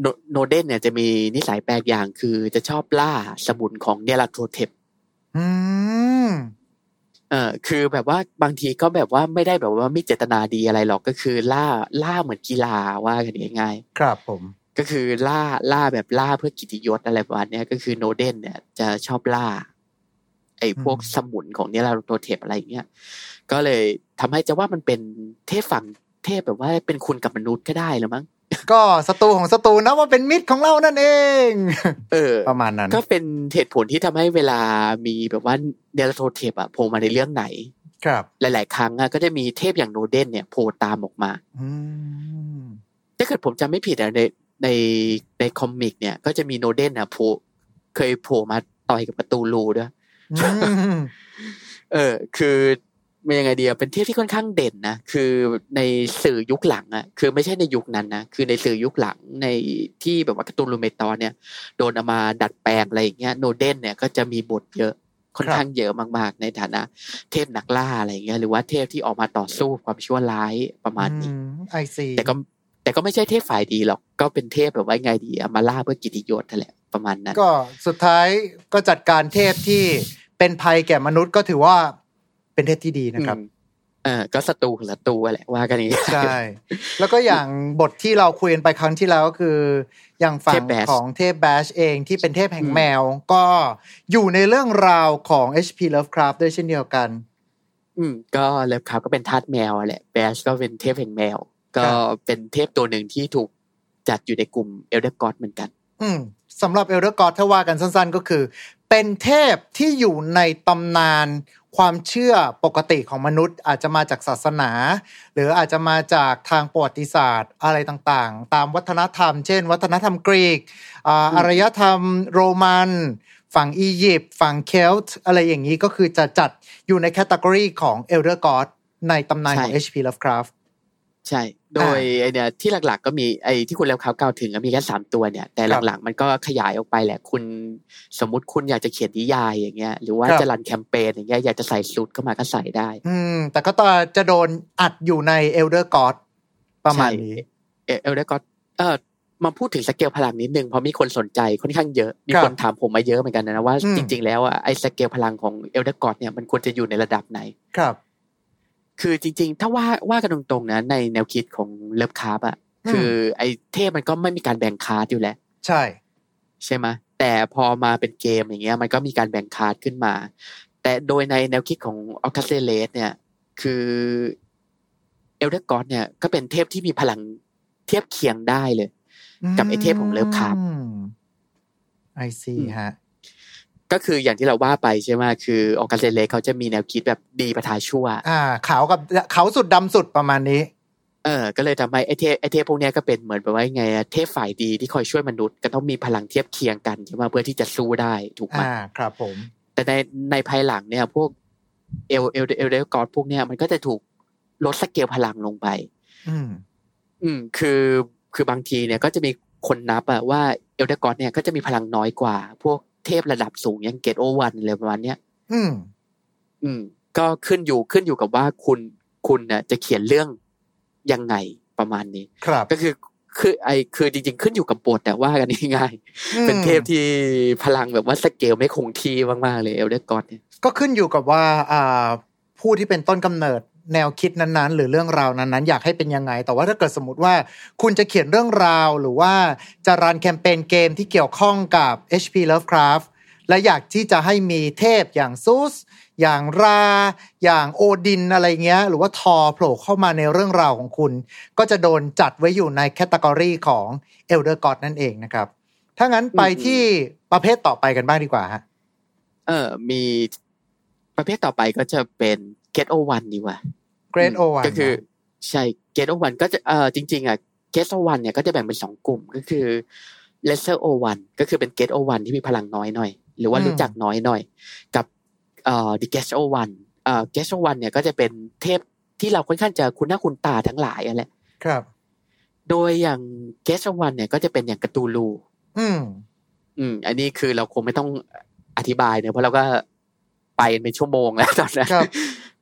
โนโนเดนเนี่ยจะมีนิสัยแปลกอย่างคือจะชอบล่าสมุนของเนลาโทเทปอืมเออคือแบบว่าบางทีก็แบบว่าไม่ได้แบบว่าไม่เจตนาดีอะไรหรอกก็คือล่าล่าเหมือนกีฬาว่ากันง่ายครับผมๆ ก็คือล่าล่าแบบล่าเพื่อกิตติยศอะไรประมาณเนี้ยก็คือโนเดนเนี่ยจะชอบล่า ไอ้พวกสมุนของเนลาโทเทปอะไรอย่างเงี้ยก็เลยทำให้จะว่ามันเป็นเทพฝั่งเทพแบบว่าเป็นคุณกับมนุษย์ก็ได้แล้วมั้งก็ศัตรูของศัตรูนะว่าเป็นมิตรของเรานั่นเอง เออ ประมาณนั้น ก็เป็นเหตุผลที่ทำให้เวลามีแบบว่าเนลาโทเทปอะโผล่มาในเรื่องไหน ครับ หลาย ๆ ครั้งอะก็จะมีเทพอย่าง Nodens เนี่ยโผล่ตามออกมาอืมถ้าเกิดผมจำไม่ผิดอะใน ในใน comic เนี่ย ก็จะมี Nodens อะโผล่เคยโผล่มาต่อยกับ Cthulhu้วยอืมเออ คือเป็นยังไงเดียเป็นเทพที่ค่อนข้างเด่นนะคือในสื่อยุคหลังอะคือไม่ใช่ในยุคนั้นนะคือในสื่อยุคหลังในที่แบบว่า Cthulhu Mythos เนี่ย โดนเอามาดัดแปลงอะไรอย่างเงี้ย Nodens เนี่ยก็จะมีบทเยอะค่อนข้างเยอะมาก ๆ ในฐานะ เทพนักล่าอะไรอย่างเงี้ยหรือว่าเทพที่ออกมาต่อสู้ความชั่วร้ายประมาณนี้ไอซีแต่ก็ แต่ก็ไม่ใช่เทพฝ่ายดีหรอก ก็เป็นเทพแบบว่าไงดีเอามาล่าเพื่อกิตติยศนั่นแหละประมาณนั้น ก็สุดท้ายก็จัดการเทพที่เป็นภัยแก่มนุษย์ก็ถือว่าเป็นเทพที่ดีนะครับอืมเออก็ศัตรูของศัตรูแหละว่ากันอย่างนี้ใช่ แล้วก็อย่างบทที่เราคุยกันไปครั้งที่แล้วก็คือ อย่างฝั่เทงพ Bash ของเทพแบชเองที่เป็นเทพแห่งอืมแมว ก็อยู่ในเรื่องราวของ HP Lovecraft ด้วยเช่นเดียวกัน อืม ก็ Lovecraft ก็เป็นทาสแมวแหละ Bast ก็เป็นเทพแห่งแมว ก็ครับเป็นเทพตัวหนึ่งที่ถูกจัดอยู่ในกลุ่ม Elder God เหมือนกัน อืมสำหรับ Elder God ถ้าว่ากันสั้น ๆ ก็คือ เป็นเทพที่อยู่ในตำนานความเชื่อปกติของมนุษย์ อาจจะมาจากศาสนา หรืออาจจะมาจากทางประวัติศาสตร์อะไรต่างๆ ตามวัฒนธรรม เช่น วัฒนธรรมกรีกอ่าอารยธรรมโรมัน ฝั่งอียิปต์ฝั่งเคลต์อะไรอย่างนี้ก็คือจะจัดอยู่ใน category ของ Elder God ในตำนานของใช่ H.P. Lovecraft ใช่ โดยไอเนี่ยที่หลักๆ ก็มีไอที่คุณ Lovecraft กล่าวถึงอะมีแค่สามตัวเนี่ย แต่ครับหลังๆมันก็ขยายออกไปแหละ คุณสมมติคุณอยากจะเขียนนิยายอย่างเงี้ย หรือว่าครับจะ run แคมเปญอย่างเงี้ยอยากจะใส่ซุสเข้ามาก็ใส่ได้ อืม แต่ก็ต้องจะโดนจัดอยู่ใน Elder Godประมาณนี้ เอ Elder ก็เออมาพูดถึงสเกลพลังนิดนึงเพราะมีคนสนใจค่อนข้างเยอะ มีครับคนถามผมมาเยอะเหมือนกันนะว่าอืมจริง ๆ แล้วอะไอ้สเกลพลังของ Elder God เนี่ยมันควรจะอยู่ในระดับไหน ครับ คือจริง ๆ ถ้าว่าว่ากันตรงๆนะในแนวคิดของ Lovecraft อะอืมคือไอ้เทพมันก็ไม่มีการแบ่งคาร์ดอยู่แล้วใช่ ใช่ไหมแต่พอมาเป็นเกมอย่างเงี้ย มันก็มีการแบ่งคาร์ดขึ้นมา แต่โดยในแนวคิดของAugust Derleth เนี่ย คือ Elder God เนี่ย ก็เป็นเทพที่มีพลังเทียบเคียงได้เลย กับไอ้เทพของ Lovecraft์บไอซีอืมฮะ ก็คืออย่างที่เราว่าไปใช่ไหมคือ August Derleth เขาจะมีแนวคิดแบบดีประทายชั่ว อ่าขาวกับขาวสุดดำสุดประมาณนี้ เออ ก็เลยทำให้ไอเทพไอเทพพวกเนี้ยก็เป็นเหมือนแบบว่าไงอะเทพฝ่ายดีที่คอยช่วยมนุษย์ก็ต้องมีพลังเทียบเคียงกันใช่ไหมเพื่อที่จะสู้ได้ถูกไหมอ่าครับผม แต่ในในภายหลังเนี่ย พวก El- El- Elder God พวกเนี้ยมันก็จะถูกลดสเกลพลังลงไป อืม อืม คือคือบางทีเนี่ยก็จะมีคนนับอะว่า Elder God เนี่ยก็จะมีพลังน้อยกว่า พวก เทพระดับสูงอย่าง Great Old One อะไรประมาณเนี้ยอืม อืม ก็ขึ้นอยู่ขึ้นอยู่กับว่าคุณคุณน่ะจะเขียนเรื่องยังไงประมาณนี้ ครับ ก็คือคือไอคือจริง ๆ ขึ้นอยู่กับบทแต่ว่ากันง่ายๆเป็นเทพที่พลังแบบว่าสเกลไม่คงที่มากๆเลย Elder God เนี่ยก็ขึ้นอยู่กับว่าอ่าผู้ที่เป็นต้นกำเนิด แนวคิดนั้นๆ หรือเรื่องราวนั้นๆ อยากให้เป็นยังไง แต่ว่าถ้าเกิดสมมติว่า คุณจะเขียนเรื่องราวหรือว่าจะรันแคมเปญเกมที่เกี่ยวข้องกับ HP Lovecraft และอยากที่จะให้มีเทพอย่างซูสอย่างรา อย่างโอดินอะไรเงี้ย หรือว่าธอร์โผล่เข้ามาในเรื่องราวของคุณ ก็จะโดนจัดไว้อยู่ใน category ของ Elder God นั่นเองนะครับ ถ้างั้นไปที่ประเภทต่อไปกันบ้างดีกว่าฮะเออมีประเภทต่อไปก็จะเป็น Great Old One ดีกว่า Great Old One ก็คือ ใช่ Great Old One ก็จะเออจริง ๆอะ Great Old One เนี่ยก็จะแบ่งเป็นสองกลุ่มก็คือ Lesser Old One ก็คือเป็น Great Old One ที่มีพลังน้อยหน่อย หรือว่าอืมรู้จักน้อยหน่อย กับเอ่อ the Great Old Oneเอ่อเกสโอวันเนี่ยก็จะเป็นเทพที่เราค่อนข้างจะคุ้นหน้าคุ้นตาทั้งหลายอะแหละครับ โดยอย่างเกสโอวันเนี่ยก็จะเป็นอย่างกระตูลู อืม อืม อันนี้คือเราคงไม่ต้องอธิบายเนอะเพราะเราก็ไปเป็นชั่วโมงแล้วตอนนั้นครับ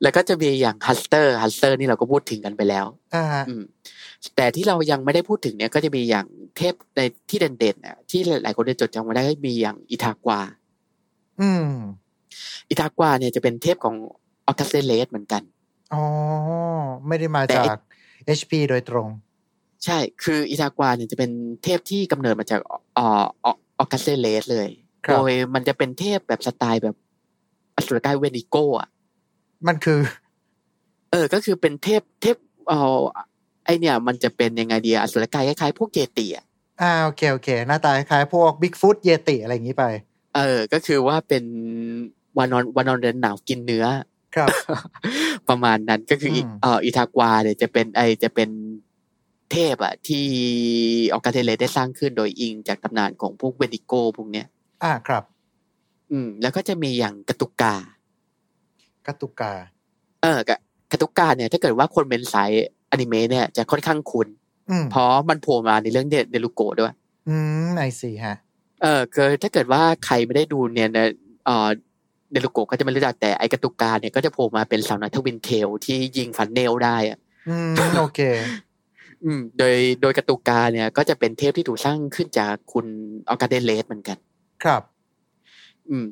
แล้วก็จะมีอย่างฮัสเตอร์ฮัสเตอร์นี่เราก็พูดถึงกันไปแล้วอ่าฮะอืมแต่ที่เรายังไม่ได้พูดถึงเนี่ยก็จะมีอย่างเทพในที่เด่นๆน่ะที่หลายๆคนได้จดจำมาได้ก็มีอย่างอิทากวา อืม อิทากวาเนี่ยจะเป็นเทพของออกัสต์ เดอร์เลธเหมือนกัน อ๋อ ไม่ได้มาแต่จาก HP โดยตรง ใช่ คืออิทากวาเนี่ยจะเป็นเทพที่กำเนิดมาจากเอ่อออคัสเซเลสเลยครับโดยมันจะเป็นเทพแบบสไตล์แบบอสุรกาย Wendigo อะ มันคือ เออ ก็คือเป็นเทพเทพเอ่อไอเนี่ย มันจะเป็นยังไงดีอะอสุรกายคล้ายๆพวกเยติอะอ่าโอเคโอเค หน้าตาคล้ายๆพวก Bigfoot เยติอะไรอย่างนี้ไป เออ ก็คือว่าเป็นวานอนวานอนเดินหนาวกินเนื้อ ครับ ประมาณนั้นก็คืออมเอ่ออิทากวาเนี่ยจะเป็นไอจะเป็นเทพอะที่ออกาเทเลได้สร้างขึ้นโดยอิงจากตำนานของพวกเวนิโกพวกเนี้ย อ่าครับ อืม แล้วก็จะมีอย่างกตุกา กัตตุกา เออกะกาตุกาเนี่ย ถ้าเกิดว่าคนเป็นสายอนิเมะเนี่ยจะค่อนข้างคุ้นอืมเพราะมันโผล่มาในเรื่องเนียลูโกะด้วย อืม I see ฮะ เออคือถ้าเกิดว่าใครไม่ได้ดูเนี่ยนะเออเนียลูโกะก็จะไม่รู้จักแต่ไอกาตุกาเนี่ยก็จะโผล่มาเป็นสาวน้อย twin tail ที่ยิง funnel ได้อะอืมโอเค อืม โดยโดยกาตุกาเนี่ย ก็จะเป็นเทพที่ถูกสร้างขึ้นจากคุณออกาเดเลสเหมือนกัน ครับ อืม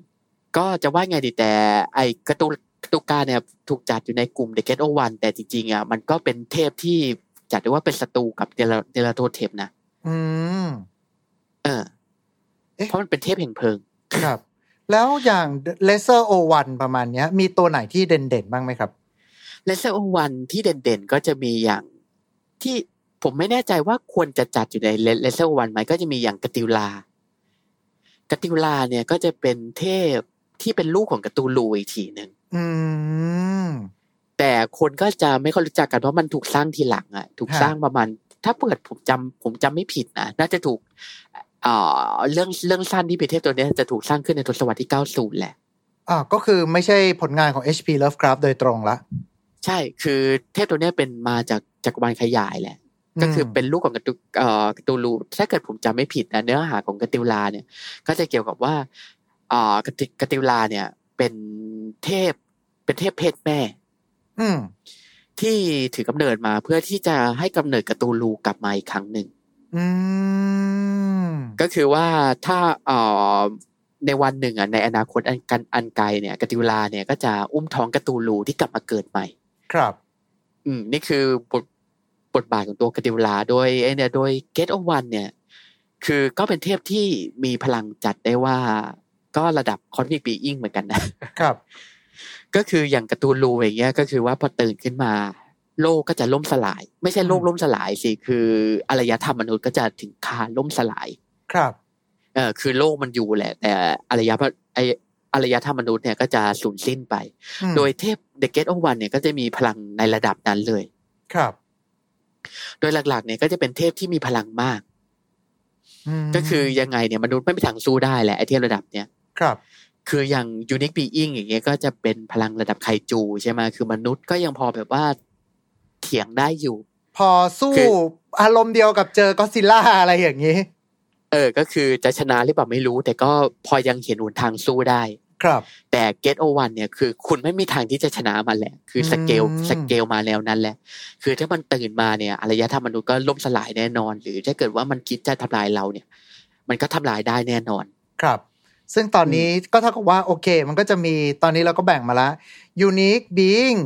ก็จะว่าไงดีแต่ ไอกาตุกา ตุกาเนี่ยถูกจัดอยู่ในกลุ่ม the Great Old One แต่จริงๆอะมันก็เป็นเทพที่จัดได้ว่าเป็นศัตรูกับไนอาลาโธเทปนะอืมเออเอ๊ะเพราะมันเป็นเทพแห่งเพลิง ครับ แล้วอย่าง Lesser Old One ประมาณเนี้ย มีตัวไหนที่เด่นๆบ้างไหมครับ Lesser One ที่เด่นๆก็จะมีอย่างที่ผมไม่แน่ใจว่าควรจะจัดอยู่ใน Lesser One ไหมก็จะมีอย่างกติวลากติวลาเนี่ยก็จะเป็นเทพ ที่เป็นลูกของกตูลูอีกทีหนึ่งอืมแต่คนก็จะไม่ค่อยรู้จักกันเพราะมันถูกสร้างทีหลังอะถูกฮะสร้างประมาณ ถ้าเปิดผมจำผมจำไม่ผิดนะน่าจะถูกเอ่อเรื่องเรื่องสั้นที่เป็นเทพตัวเนี้ยจะถูกสร้างขึ้นในทศวรรษที่ 90 แหละอ่าก็คือไม่ใช่ผลงานของ HP Lovecraft โดยตรงละ ใช่คือเทพตัวเนี้ยเป็นมาจากจักรวาลขยายแหละก็คือเป็นลูกของกระตุเอ่อกระตูลูถ้าเกิดผมจำไม่ผิดนะเนื้อหาของกระติวลาเนี่ย ก็จะเกี่ยวกับว่าเอ่อ กระติกระติวลาเนี่ย เป็นเทพ เป็นเทพเพศแม่ อืมที่ถือกำเนิดมาเพื่อที่จะให้กำเนิดกระตูลูกลับมาอีกครั้งหนึ่งอืมก็คือว่าถ้าเอ่อในวันหนึ่งอะในอนาคตอันกันอันไกลเนี่ยกระติวลาเนี่ยก็จะอุ้มท้องกระตูลูที่กลับมาเกิดใหม่ ครับ อืม นี่คือบทบทบาทของตัวกติวลาโดยไอเนี่ยโดยเกตโอวันเนี่ย คือก็เป็นเทพที่มีพลังจัดได้ว่า ก็ระดับคอนฟิกปีอิงเหมือนกันนะครับ ก็คืออย่างการ์ตูนรูอย่างเงี้ย ก็คือว่าพอตื่นขึ้นมา โลกก็จะล่มสลาย ไม่ใช่โลกอืมล่มสลายสิคืออารยธรรมมนุษย์ก็จะถึงคาล่มสลายครับเออคือโลกมันอยู่แหละ แต่อารยธรรมไออารยธรรมมนุษย์เนี่ยก็จะสูญสิ้นไปอืมโดยเทพเดอะเกตโอวันเนี่ยก็จะมีพลังในระดับนั้นเลย ครับ โดยหลักๆ เนี่ยก็จะเป็นเทพที่มีพลังมากมก็คือยังไงเนี่ยมนุษย์ไม่มีทางสู้ได้แหละไอเทพระดับเนี้ย ครับคืออย่างยูนิคบีอิงอย่างเงี้ยก็จะเป็นพลังระดับไคจูใช่ไหมคือมนุษย์ก็ยังพอแบบว่าเถียงได้อยู่ พอสู้คืออารมณ์เดียวกับเจอก็ซิล่าอะไรอย่างนี้ เออ ก็คือจะชนะหรือเปล่าไม่รู้ แต่ก็พอยังเห็นหนทางสู้ได้ ครับ แต่เกตโอวันเนี่ยคือ คุณไม่มีทางที่จะชนะมันแหละ คือสเกลอืมสเกลมาแนวนั้นแหละ คือถ้ามันตื่นมาเนี่ยอารยธรรมมนุษย์ก็ล่มสลายแน่นอน หรือถ้าเกิดว่ามันคิดจะทำลายเราเนี่ย มันก็ทำลายได้แน่นอน ครับ ซึ่งตอนนี้ก็เท่ากับว่าโอเค มันก็จะมีตอนนี้เราก็แบ่งมาละ Unique Being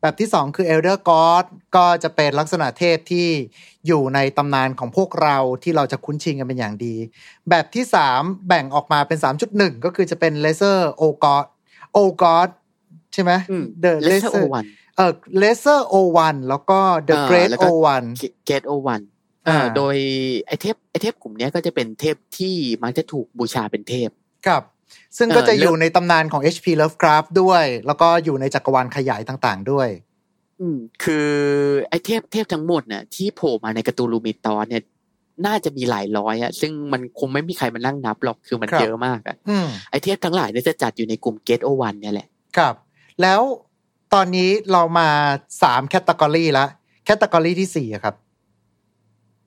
แบบที่2คือ Elder God ก็จะเป็นลักษณะเทพที่อยู่ในตำนานของพวกเราที่เราจะคุ้นชินกันเป็นอย่างดี แบบที่3แบ่งออกมาเป็น 3.1 ก็คือจะเป็น Lesser O God O God ใช่ไหมอืม The Lesser Lesser O1 เออ Lesser O1 แล้วก็ The อ่า Great แล้วก็ O1 เกตโอวันอ่าโดยไอเทพไอเทพกลุ่มเนี้ยก็จะเป็นเทพที่มักจะถูกบูชาเป็นเทพ ครับซึ่งเอ่อก็จะเรื่อองยู่ในตำนานของ H.P. Lovecraft ด้วย แล้วก็อยู่ในจักรวาลขยายต่างๆด้วยอืมคือไอเทพเทพทั้งหมดเนี่ยที่โผล่มาในการ์ตูนลูมิตอนเนี่ยน่าจะมีหลายร้อยอะซึ่งมันคงไม่มีใครมานั่งนับหรอกคือมันครับเยอะมากอะอืมไอเทพทั้งหลายเนี่ยจะจัดอยู่ในกลุ่มเกตโอวันเนี่ยแหละ ครับ แล้วตอนนี้เรามาสามแคตตากรีละแคตตากรีที่สี่อะครับ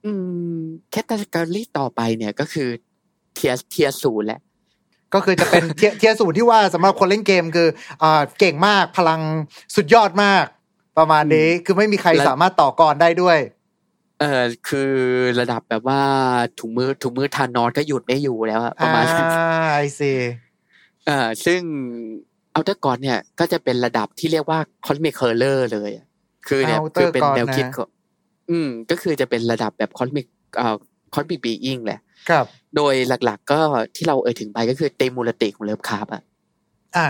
อืมแคตตาล็อต่อไปเนี่ยก็คือเทียเทียศูนย์แหละ ก็คือจะเป็นเทียเทียสูตรที่ว่าสำหรับคนเล่นเกมคืออ่าเก่งมากพลังสุดยอดมาก ประมาณนี้คือไม่มีใครและสามารถต่อกรได้ด้วยเออคือระดับแบบว่าถุงมือถุงมือทานอสก็หยุดไม่อยู่แล้วอะประมาณนั้นอ่าไอซีเอ่อซึ่งอัลเทอร์กอนเนี่ย ก็จะเป็นระดับที่เรียกว่าคอนเมคเคอร์เลอร์เลยอะคือเนี่ยคือเป็นแนวคิดของอืมก็คือจะเป็นระดับแบบคอนเมคเอ่อคอนบิบีอิงแหละครับ โดยหลัก ๆ ก็ที่เราเอ่ยถึงไปก็คือเตมูลติของเลิฟคาร์บอะอ่า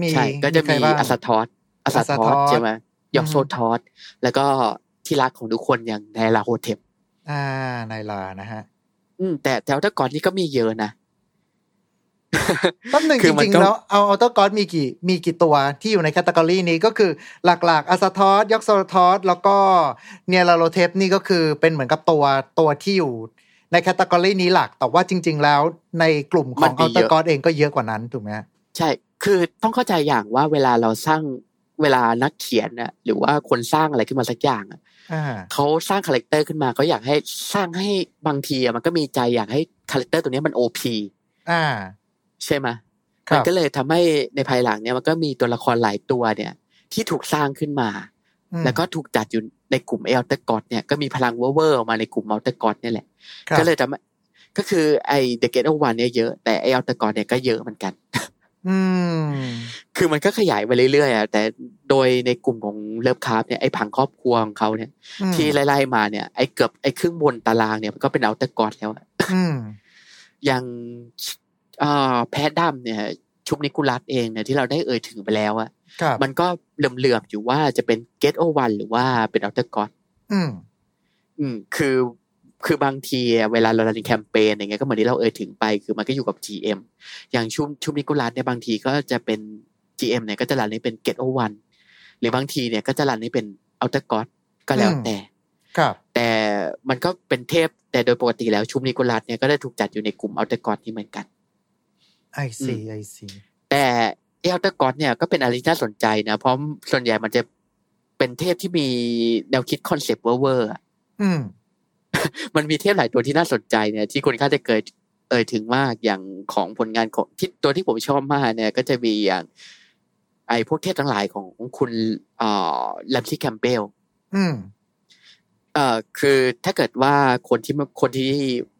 มีใช่ก็จะใครมีบ้างอัสทอสอัสทออัสทอสสใช่ไหมยอกอืมโซทอสแล้วก็ที่รักของทุกคนอย่างไดลาโฮเทปอ่าไนลานะฮะ อืม แต่แต่อัลเทอร์กอนนี่ก็มีเยอะนะแป๊บหนึ่งคืจอมันริงก็ๆแล้วเอาอัลเตอร์กอมีกี่มีกี่ตัวที่อยู่ในแคตตากรีนี้ก็คือหลักๆอัสทอสยอกโซทอสแล้วก็เนียลาโรเทปนี่ก็คือเป็นเหมือนกับตัวตัวที่อยู่ ใน category นี้หลัก แต่ว่าจริง ๆ แล้วในกลุ่มของ Outer God เองก็เยอะกว่านั้นถูกไหมฮะใช่ คือต้องเข้าใจอย่างว่าเวลาเราสร้างเวลานักเขียนน่ะหรือว่าคนสร้างอะไรขึ้นมาสักอย่างอะอ่าเขาสร้าง character ขึ้นมาเขาอยากให้สร้างให้บางทีอะมันก็มีใจอยากให้ character ตัวเนี้ยมัน OP อ่าใช่ไหมครับมันก็เลยทำให้ในภายหลังเนี่ยมันก็มีตัวละครหลายตัวเนี่ย ที่ถูกสร้างขึ้นมาอืม แล้วก็ถูกจัดอยู่ในกลุ่ม Outer God เนี่ยก็มีพลังเวอร์เวอร์ออกมาในกลุ่ม Outer God เนี่ยแหละครับก็เลยทำให้ก็คือไอ the Great Old One เนี่ยเยอะแต่ Outer God เนี่ยก็เยอะเหมือนกัน อืมคือมันก็ขยายไปเรื่อยๆอะแต่โดยในกลุ่มของเลิฟคราฟต์เนี่ยไอ้ผังครอบครัวของเขาเนี่ยอืมที่ไล่ๆมาเนี่ยไอ้เกือบไอ้ครึ่งบนตารางเนี่ยมันก็เป็น Outer God แล้วอะอืมอย่างอ่าแพทดัมเนี่ยชุบนิกกูรัธเองเนี่ยที่เราได้เอ่ยถึงไปแล้วอะครับ มันก็เหลื่อมๆอยู่ว่าจะเป็นเกตโอวันหรือว่าเป็นเอาเตอร์กอดอืม อืม คือ คือบางทีอะเวลาเรารันแคมเปญอย่างเงี้ยก็เหมือนที่เราเอ่ยถึงไป คือมันก็อยู่กับ GM อย่างชุมชุมนิกุลัสเนี่ยบางทีก็จะเป็น GM เนี่ยก็จะรันให้เป็น Get O One หรือบางทีเนี่ยก็จะรันให้เป็น Outer God ก็แล้วอืมแต่ครับ แต่มันก็เป็นเทพแต่โดยปกติแล้วชุมนิกุลัสเนี่ยก็ได้ถูกจัดอยู่ในกลุ่ม Outer God นี้เหมือนกันI see I seeแต่ Outer God เนี่ยก็เป็นอะไรที่น่าสนใจนะเพราะส่วนใหญ่มันจะเป็นเทพที่มีแนวคิดคอนเซปต์เวอร์ๆอะอืมมันมีเทพหลายตัวที่น่าสนใจเนี่ย ที่คุณค่าจะเกิดเอ่ยถึงมากอย่างของผลงานของที่ตัวที่ผมชอบมากเนี่ย ก็จะมีอย่าง ไอ้พวกเทพทั้งหลายของคุณเอ่อแลมซี่แคมเบลอืมเอ่อคือถ้าเกิดว่าคนที่คนที่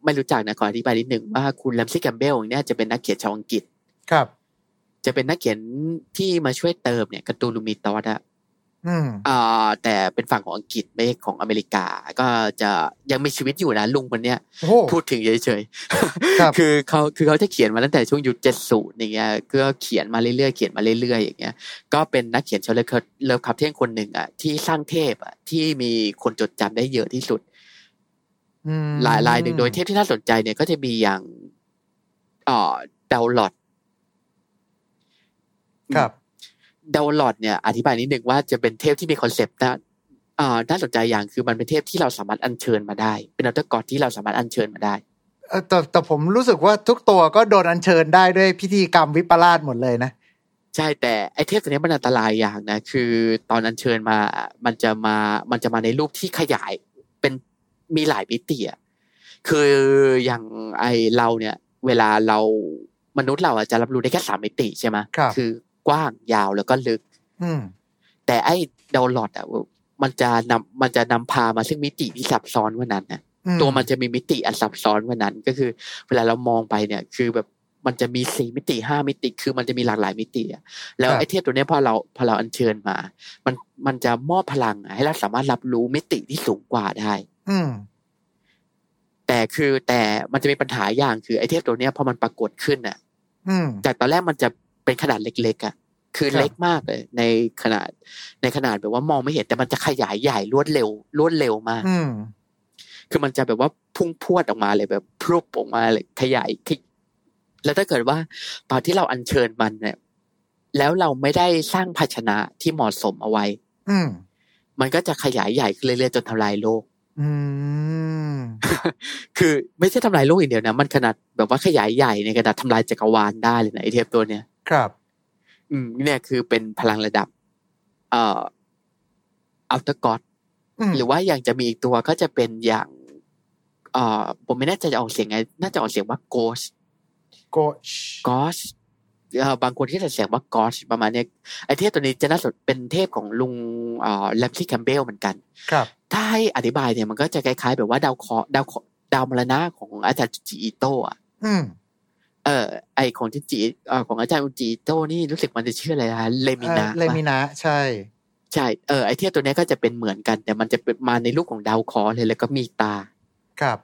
ไม่รู้จักนะขออธิบายนิดหนึ่งว่าคุณ Ramsey Campbell เนี่ยจะเป็นนักเขียนชาวอังกฤษครับ จะเป็นนักเขียนที่มาช่วยเติมเนี่ย Cthulhu Mythos อะอืมอ่าแต่เป็นฝั่งของอังกฤษไม่ใช่ของอเมริกา ก็จะยังมีชีวิตอยู่นะลุงคนเนี้ยโอ้โหพูดถึงเฉยครับๆคือเขาคือเขาจะเขียนมาตั้งแต่ช่วงยุคเจ็ดศูนย์อย่างเงี้ยก็เขียนมาเรื่อยๆเขียนมาเรื่อยๆอย่างเงี้ยก็เป็นนักเขียนชาว Love Lovecraftian คนหนึ่งอะที่สร้างเทพอะที่มีคนจดจำได้เยอะที่สุดอืมหลายรายหนึ่งโดยเทพที่น่าสนใจเนี่ยก็จะมีอย่างเอ่อ Daoloth ครับ Daoloth เนี่ยอธิบายนิดหนึ่งว่าจะเป็นเทพที่มีคอนเซปต์นะอ่าน่าสนใจอย่างคือมันเป็นเทพที่เราสามารถอัญเชิญมาได้ เป็น Outer God ที่เราสามารถอัญเชิญมาได้เอ่อแต่แต่ผมรู้สึกว่าทุกตัวก็โดนอัญเชิญได้ด้วยพิธีกรรมวิปลาสหมดเลยนะ ใช่แต่ไอเทพตัวนี้มันอันตรายอย่างนะ คือตอนอัญเชิญมามันจะมามันจะมาในรูปที่ขยายเป็นมีหลายมิติอะคืออย่างไอเราเนี่ย เวลาเรามนุษย์เราอะจะรับรู้ได้แค่สามมิติใช่ไหมครับอ กว้างยาวแล้วก็ลึกอืมแต่ไอ้ดาวน์โหลดอะมันจะนำมันจะนำพามาซึ่งมิติที่ซับซ้อนกว่านั้นนะอืตัวมันจะมีมิติอันซับซ้อนกว่านั้น ก็คือ เวลาเรามองไปเนี่ย คือแบบมันจะมีสี่มิติห้ามิติ คือมันจะมีหลากหลายมิติอะแล้วไอ้เทพตัวเนี้ยพอเราพอเราอัญเชิญมา มันมันจะมอบพลังอะให้เราสามารถรับรู้มิติที่สูงกว่าได้ อืมแต่คือแต่มันจะมีปัญหาอย่างคือไอ้เทพตัวเนี้ยพอมันปรากฏขึ้นอะอืมจากตอนแรกมันจะเป็นขนาดเล็กๆอะ คือครับเล็กมากเลยในขนาด ในขนาดแบบว่ามองไม่เห็นแต่มันจะขยายใหญ่รวดเร็วรวดเร็วมากอืมคือมันจะแบบว่าพุ่งพรวดออกมาเลยแบบพรุบออกมาเลยขยายขยแล้วถ้าเกิดว่าตอนที่เราอัญเชิญมันเนี่ย แล้วเราไม่ได้สร้างภาชนะที่เหมาะสมเอาไว้ อืมมันก็จะขยายใหญ่ขึ้นเรื่อยๆจนทำลายโลก อืมคือไม่ใช่ทำลายโลกอย่างเดียวนะ มันขนาดแบบว่าขยายใหญ่ในขนาดทำลายจักรวาลได้เลยนะไอเทพตัวเนี้ยครับ อืมเนี่ยคือเป็นพลังระดับ เอ่อ Outer God อืมหรือว่าอย่างจะมีอีกตัวก็จะเป็นอย่าง เอ่อ ผมไม่แน่ใจจะออกเสียงไง น่าจะออกเสียงว่า Ghroth โกรท Ghroth เอ่อบางคนที่จะเสียงว่า Ghroth ประมาณเนี้ยไอเทพตัวนี้จะน่าสนเป็นเทพของลุงเอ่อ Ramsey Campbell เหมือนกัน ครับ ถ้าให้อธิบายเนี่ยมันก็จะคล้ายๆ แบบว่าดาวเคราะห์ดาวเคราะห์ดาวมรณะของอาจารย์จุนจิอิโตะอืมเออไอของจิจิเอ่อของอาจารย์จุนจิอิโตะนี่รู้สึกมันจะชื่ออะไรนะเรมินะเอ่อเรมินะใช่ใช่เออไอเทพตัวเนี้ยก็จะเป็นเหมือนกัน แต่มันจะเป็นมาในรูปของดาวเคราะห์เลยแล้วก็มีตา ครับ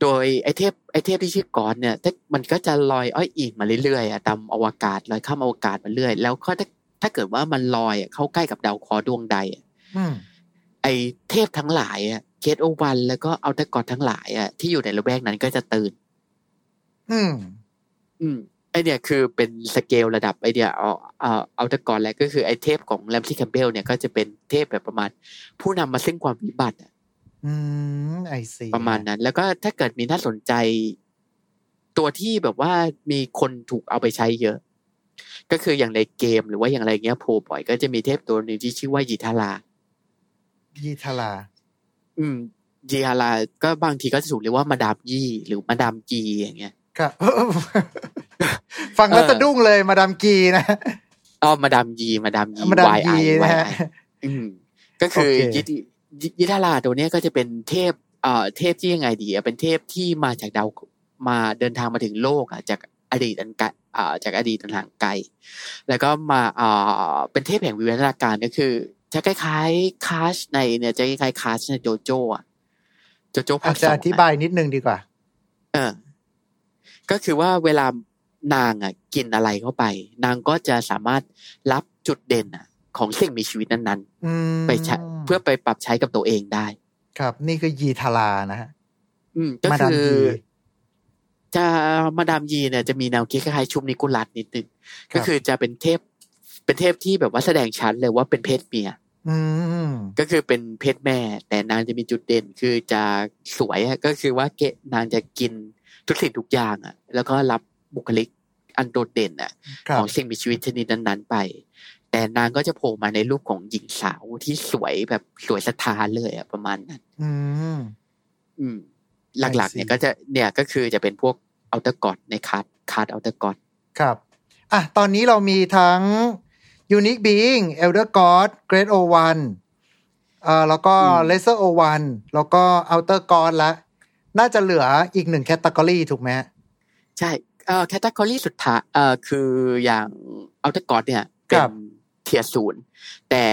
โดยไอเทพไอเทพที่ชื่อกอนเนี่ยถ้ามันก็จะลอยอ้อยอิงมาเรื่อยๆอะตามอวกาศลอยข้ามอวกาศมาเรื่อยแล้วก็ถ้าถ้าเกิดว่ามันลอยอะเข้าใกล้กับดาวเคราะห์ดวงใดอะอืมไอเทพทั้งหลายอะเคสโอวันแล้วก็ Outer God ทั้งหลายอะที่อยู่ในละแวกนั้นก็จะตื่น อืม อืมไอเนี่ยคือเป็นสเกลระดับไอเดียเอาเอาเอาตกอนแล้วก็คือไอเทพของแรมซี่แคมเบลเนี่ยก็จะเป็นเทพแบบประมาณ ผู้นำมาซึ่งความวิบัติอะอืมไอซีประมาณนั้น แล้วก็ถ้าเกิดมีน่าสนใจ ตัวที่แบบว่ามีคนถูกเอาไปใช้เยอะ ก็คืออย่างในเกมหรือว่าอย่างไรเงี้ยโผล่บ่อยก็จะมีเทพตัวหนึ่งที่ชื่อว่ายีทารายีทาราอืมยีทาราก็บางทีก็จะถูกเรียกว่ามาดามยี่หรือมาดามจีอย่างเงี้ย ครับฟังแล้วเออสะดุ้งเลยมาดามกีนะอ๋อมาดามยีมาดามยีมาดาม Y ยี I นะ Y ฮะ I อืมก็คือโอเคยิทยิยิทาราตัวเนี้ยก็จะเป็นเทพเอ่อเทพที่ยังไงดีอะเป็นเทพที่มาจากดาวมาเดินทางมาถึงโลกอะจากอดีตอันไกลอ่าจากอดีตอันห่างไกล แล้วก็มาเอ่อเป็นเทพแห่งวิวัฒนาการก็คือ จะคล้ายๆคาชในเนี่ยจะคล้ายๆคาชในโจโจ้อะโจโจ้ภาอาคจสจะองออะธิบายนิดนึงดีกว่า เออ ก็คือว่าเวลานางอะกินอะไรเข้าไป นางก็จะสามารถรับจุดเด่นอะ ของสิ่งมีชีวิตนั้นอืมๆไปใช้เพื่อไปปรับใช้กับตัวเองได้ ครับ นี่คือยีทารานะฮะอืมก็มาดามคือยีจะมาดามยีเนี่ยจะมีแนวคิดคล้ายๆชุมนิกุลัสนิดนึงครับก็คือจะเป็นเทพ เป็นเทพที่แบบว่าแสดงชัดเลยว่าเป็นเพศเมียอืมก็คือเป็นเพศแม่ แต่นางจะมีจุดเด่นคือจะสวยอะก็คือว่าเกะนางจะกิน ทุกสิ่งทุกอย่างอะ แล้วก็รับบุคลิกอันโดดเด่นอะครัขบองสิ่งมีชีวิตชนิดนั้นๆไป แต่นางก็จะโผล่มาในรูปของหญิงสาวที่สวยแบบสวยสะท้านเลยอะประมาณนั้นอืมอืม หลักๆ เนี่ย I see ก็จะเนี่ยก็คือจะเป็นพวกอัลเตอร์กอดในคาร์ดคาร์ดอัลเตอร์กอดครับอะตอนนี้เรามีทั้ง Unique Being Elder God Great O1 เอ่อแล้วก็ Lesser O1 แล้วก็ Outer God ละ น่าจะเหลืออีกหนึ่งแคตตากรีถูกไหมฮะใช่เอ่อแคตตากรีสุดท้ายเอ่อคืออย่างอัลเตอร์กอดเนี่ยคเป็รันบเทียศูนย์แต่